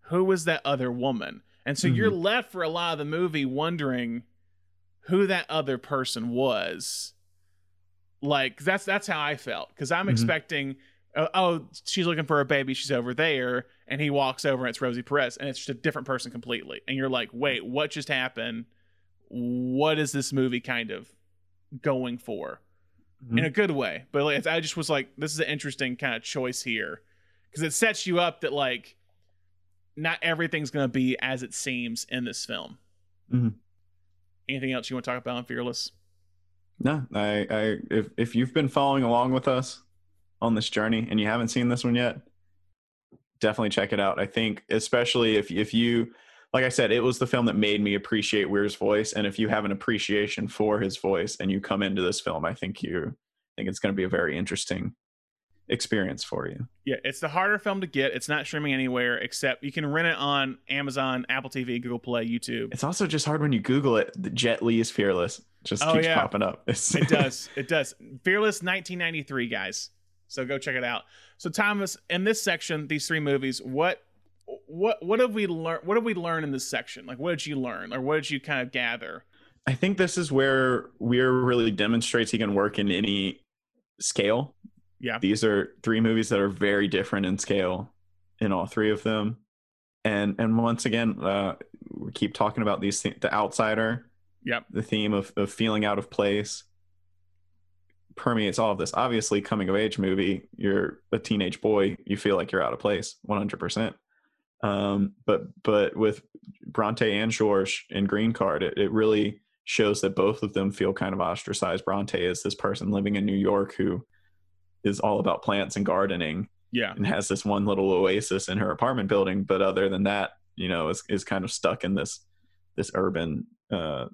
who was that other woman? And so you're mm-hmm. left for a lot of the movie wondering who that other person was like that's that's how i felt because i'm Mhm. expecting uh, oh she's looking for a baby she's over there and he walks over and it's rosie perez and it's just a different person completely and you're like wait what just happened what is this movie kind of going for Mm-hmm. in a good way but like, i just was like this is an interesting kind of choice here because it sets you up that like not everything's going to be as it seems in this film Mhm. anything else you want to talk about on fearless No, I, I, if if you've been following along with us on this journey and you haven't seen this one yet, definitely check it out. I think, especially if if you, like I said, it was the film that made me appreciate Weir's voice, and if you have an appreciation for his voice and you come into this film, I think you I think it's going to be a very interesting experience for you. Yeah, it's the harder film to get. It's not streaming anywhere except you can rent it on Amazon, Apple TV, Google Play, YouTube. It's also just hard when you Google it. The Jet Li is fearless. Just Oh, keeps yeah. popping up. It's, It does. It does. Fearless 1993, guys. So go check it out. So Thomas, in this section, these three movies, what what what have we learned? What have we learned in this section? Like, what did you learn, or what did you kind of gather? I think this is where Weir really demonstrates he can work in any scale. Yeah. These are three movies that are very different in scale in all three of them. And and once again, uh, we keep talking about these th- the outsider, Yep. the theme of, of feeling out of place permeates all of this. Obviously, coming of age movie, you're a teenage boy, you feel like you're out of place 100%. Um, but but with Bronte and George in Green Card, it, it really shows that both of them feel kind of ostracized. Bronte is this person living in New York who is all about plants and gardening Yeah. and has this one little oasis in her apartment building. But other than that, you know, is is kind of stuck in this this urban, uh,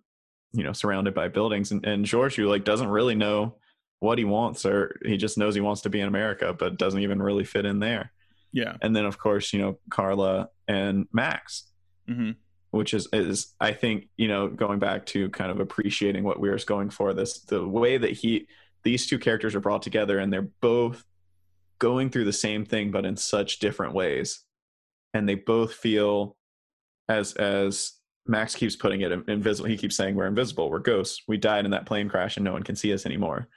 you know, surrounded by buildings. And and George, who like doesn't really know what he wants, or he just knows he wants to be in America, but doesn't even really fit in there. Yeah. And then of course, you know, Carla and Max, Mm-hmm. which is is I think you know going back to kind of appreciating what we Weir's going for this the way that he these two characters are brought together and they're both going through the same thing but in such different ways. And they both feel as as Max keeps putting it invisible he keeps saying we're invisible we're ghosts. We died in that plane crash and no one can see us anymore.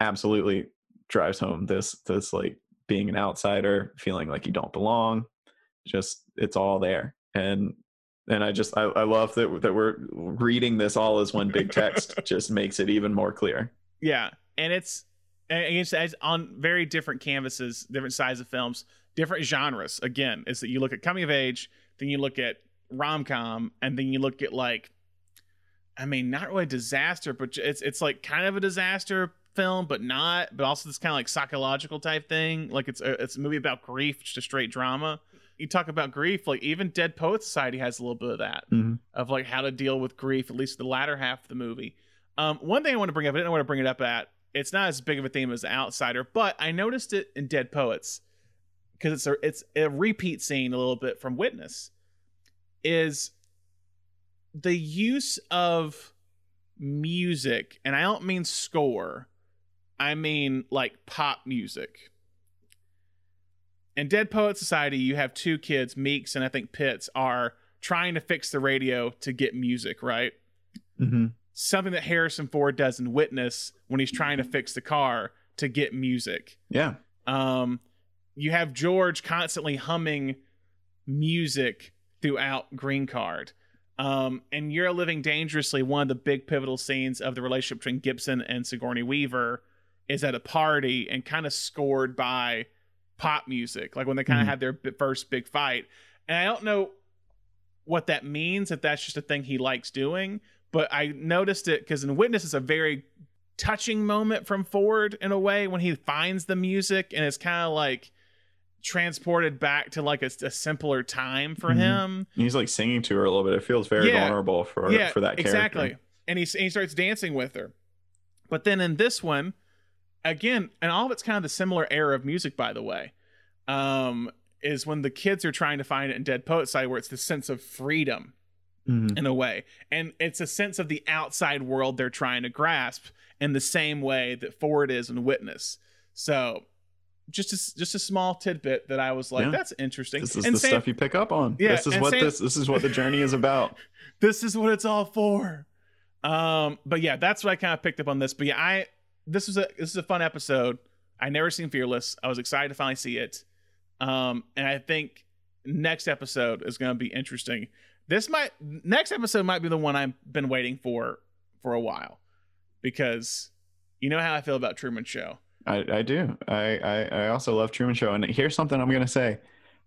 Absolutely drives home this this like being an outsider feeling like you don't belong. Just it's all there. And and i just i, I love that that we're reading this all as one big text just makes it even more clear. Yeah, and it's and it's, it's on very different canvases, different size of films, different genres. Again, is that you look at coming of age, then you look at rom com, and then you look at like, I mean, not really disaster, but it's it's like kind of a disaster film, but not, but also this kind of like psychological type thing. Like it's a, it's a movie about grief, just a straight drama. You talk about grief, like even Dead Poet Society has a little bit of that Mhm. of like how to deal with grief, at least the latter half of the movie. Um, one thing I want to bring up, I didn't want to bring it up at. It's not as big of a theme as The Outsider, but I noticed it in Dead Poets because it's a it's a repeat scene a little bit from Witness. Is the use of music, and I don't mean score, I mean like pop music. In Dead Poet Society, you have two kids, Meeks and I think Pitts, are trying to fix the radio to get music, right? mm-hmm. Something that Harrison Ford does in Witness when he's trying to fix the car to get music. yeah Um, you have George constantly humming music throughout Green Card. Um, and You're Living Dangerously, one of the big pivotal scenes of the relationship between Gibson and Sigourney Weaver is at a party and kind of scored by pop music, like when they kind of Mhm. had their first big fight. And I don't know what that means, if that's just a thing he likes doing, but I noticed it because in Witness it's a very touching moment from Ford in a way when he finds the music and it's kind of like transported back to like a, a simpler time for Mhm. him. he's like singing to her a little bit it feels very Yeah. vulnerable for yeah, for that character exactly. And he, and he starts dancing with her. But then in this one, again, and all of it's kind of the similar era of music, by the way, um, is when the kids are trying to find it in Dead Poet Side, where it's the sense of freedom Mhm. in a way. And it's a sense of the outside world they're trying to grasp in the same way that Ford is in Witness. So just a, just a small tidbit that I was like, Yeah. that's interesting. this is and the same- stuff you pick up on Yeah, this is what same- this this is what the journey is about this is what it's all for. Um, but yeah, that's what I kind of picked up on this. But yeah, I this was a this is a fun episode. I never seen Fearless. I was excited to finally see it. Um, and I think next episode is going to be interesting. This might next episode might be the one I've been waiting for for a while because you know how I feel about Truman Show. I, I do. I, I I also love Truman Show, and here's something I'm gonna say.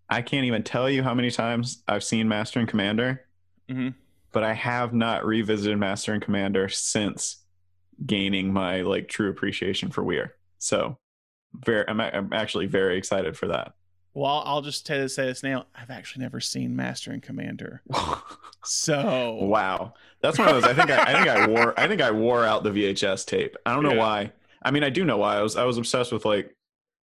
I can't even tell you how many times I've seen Master and Commander, Mhm. but I have not revisited Master and Commander since gaining my like true appreciation for Weir. So, very, I'm, I'm actually very excited for that. Well, I'll, just say this now. I've actually never seen Master and Commander. so Wow, that's one of those. I think I, I think I wore I think I wore out the VHS tape. I don't know Yeah. why. I mean, I do know why. I was I was obsessed with like,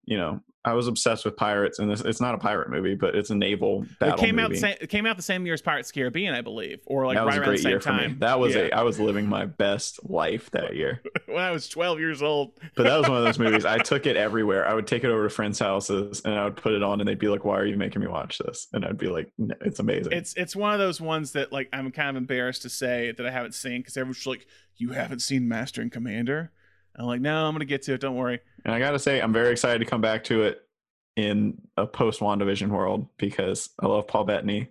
you know, I was obsessed with pirates, and this it's not a pirate movie, but it's a naval battle it came movie. out the same. It came out the same year as Pirates of the Caribbean, I believe, or like that was right a around the great same year for time. me. That was Yeah. a I was living my best life that year. when I was 12 years old. But that was one of those movies. I took it everywhere. I would take it over to friends' houses and I would put it on, and they'd be like, "Why are you making me watch this?" And I'd be like, no, "It's amazing." It's it's one of those ones that like I'm kind of embarrassed to say that I haven't seen because everyone's like, "You haven't seen Master and Commander?" I'm like, "No, I'm gonna get to it. Don't worry." And I gotta say, I'm very excited to come back to it in a post WandaVision world because I love Paul Bettany,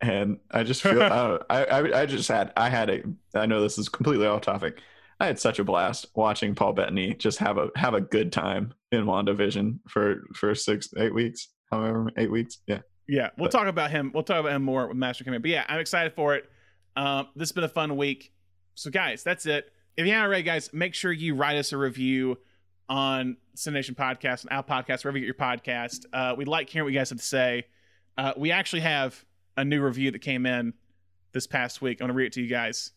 and I just feel I, I, I I just had I had a I know this is completely off topic. I had such a blast watching Paul Bettany just have a have a good time in WandaVision for for six eight weeks, however eight weeks, yeah. Yeah, we'll But- talk about him. We'll talk about him more with Master Command. But yeah, I'm excited for it. Um, this has been a fun week. So guys, that's it. If you haven't already, guys, make sure you write us a review on Cination Podcast and Al Podcast, wherever you get your podcast. Uh, we like hearing what you guys have to say. Uh, we actually have a new review that came in this past week. I'm gonna read it to you guys.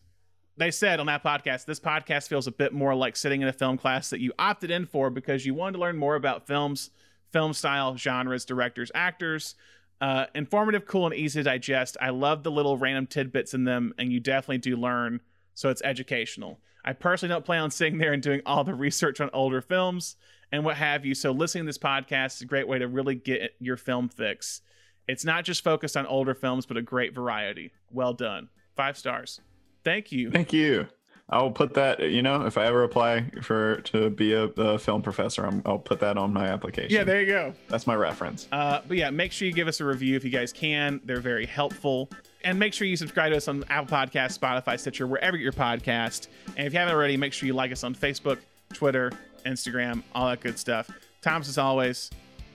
They said on that podcast, this podcast feels a bit more like sitting in a film class that you opted in for because you wanted to learn more about films, film style, genres, directors, actors. Uh, informative, cool, and easy to digest. I love the little random tidbits in them, and you definitely do learn, so it's educational. I personally don't plan on sitting there and doing all the research on older films and what have you, so listening to this podcast is a great way to really get your film fix. It's not just focused on older films, but a great variety. Well done. Five stars. Thank you. Thank you. I'll put that. You know, if I ever apply for to be a, a film professor, I'm, I'll put that on my application. Yeah, there you go. That's my reference. Uh, but yeah, make sure you give us a review if you guys can. They're very helpful. And make sure you subscribe to us on Apple Podcasts, Spotify, Stitcher, wherever your podcast. And if you haven't already, make sure you like us on Facebook, Twitter, Instagram, all that good stuff. Thomas, as always,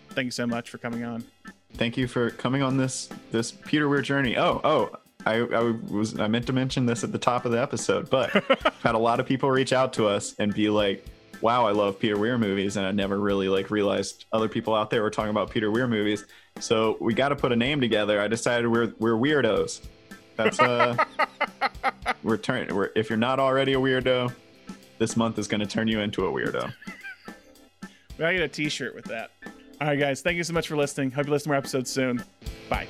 thank you so much for coming on. Thank you for coming on this this Peter Weir journey. Oh, oh, I, I was I meant to mention this at the top of the episode, but had a lot of people reach out to us and be like, "Wow, I love Peter Weir movies," and I never really like realized other people out there were talking about Peter Weir movies. So we got to put a name together. I decided we're we're weirdos. That's uh, we're turn. We're if you're not already a weirdo, this month is going to turn you into a weirdo. We gotta get a t shirt with that. All right, guys, thank you so much for listening. Hope you listen to more episodes soon. Bye.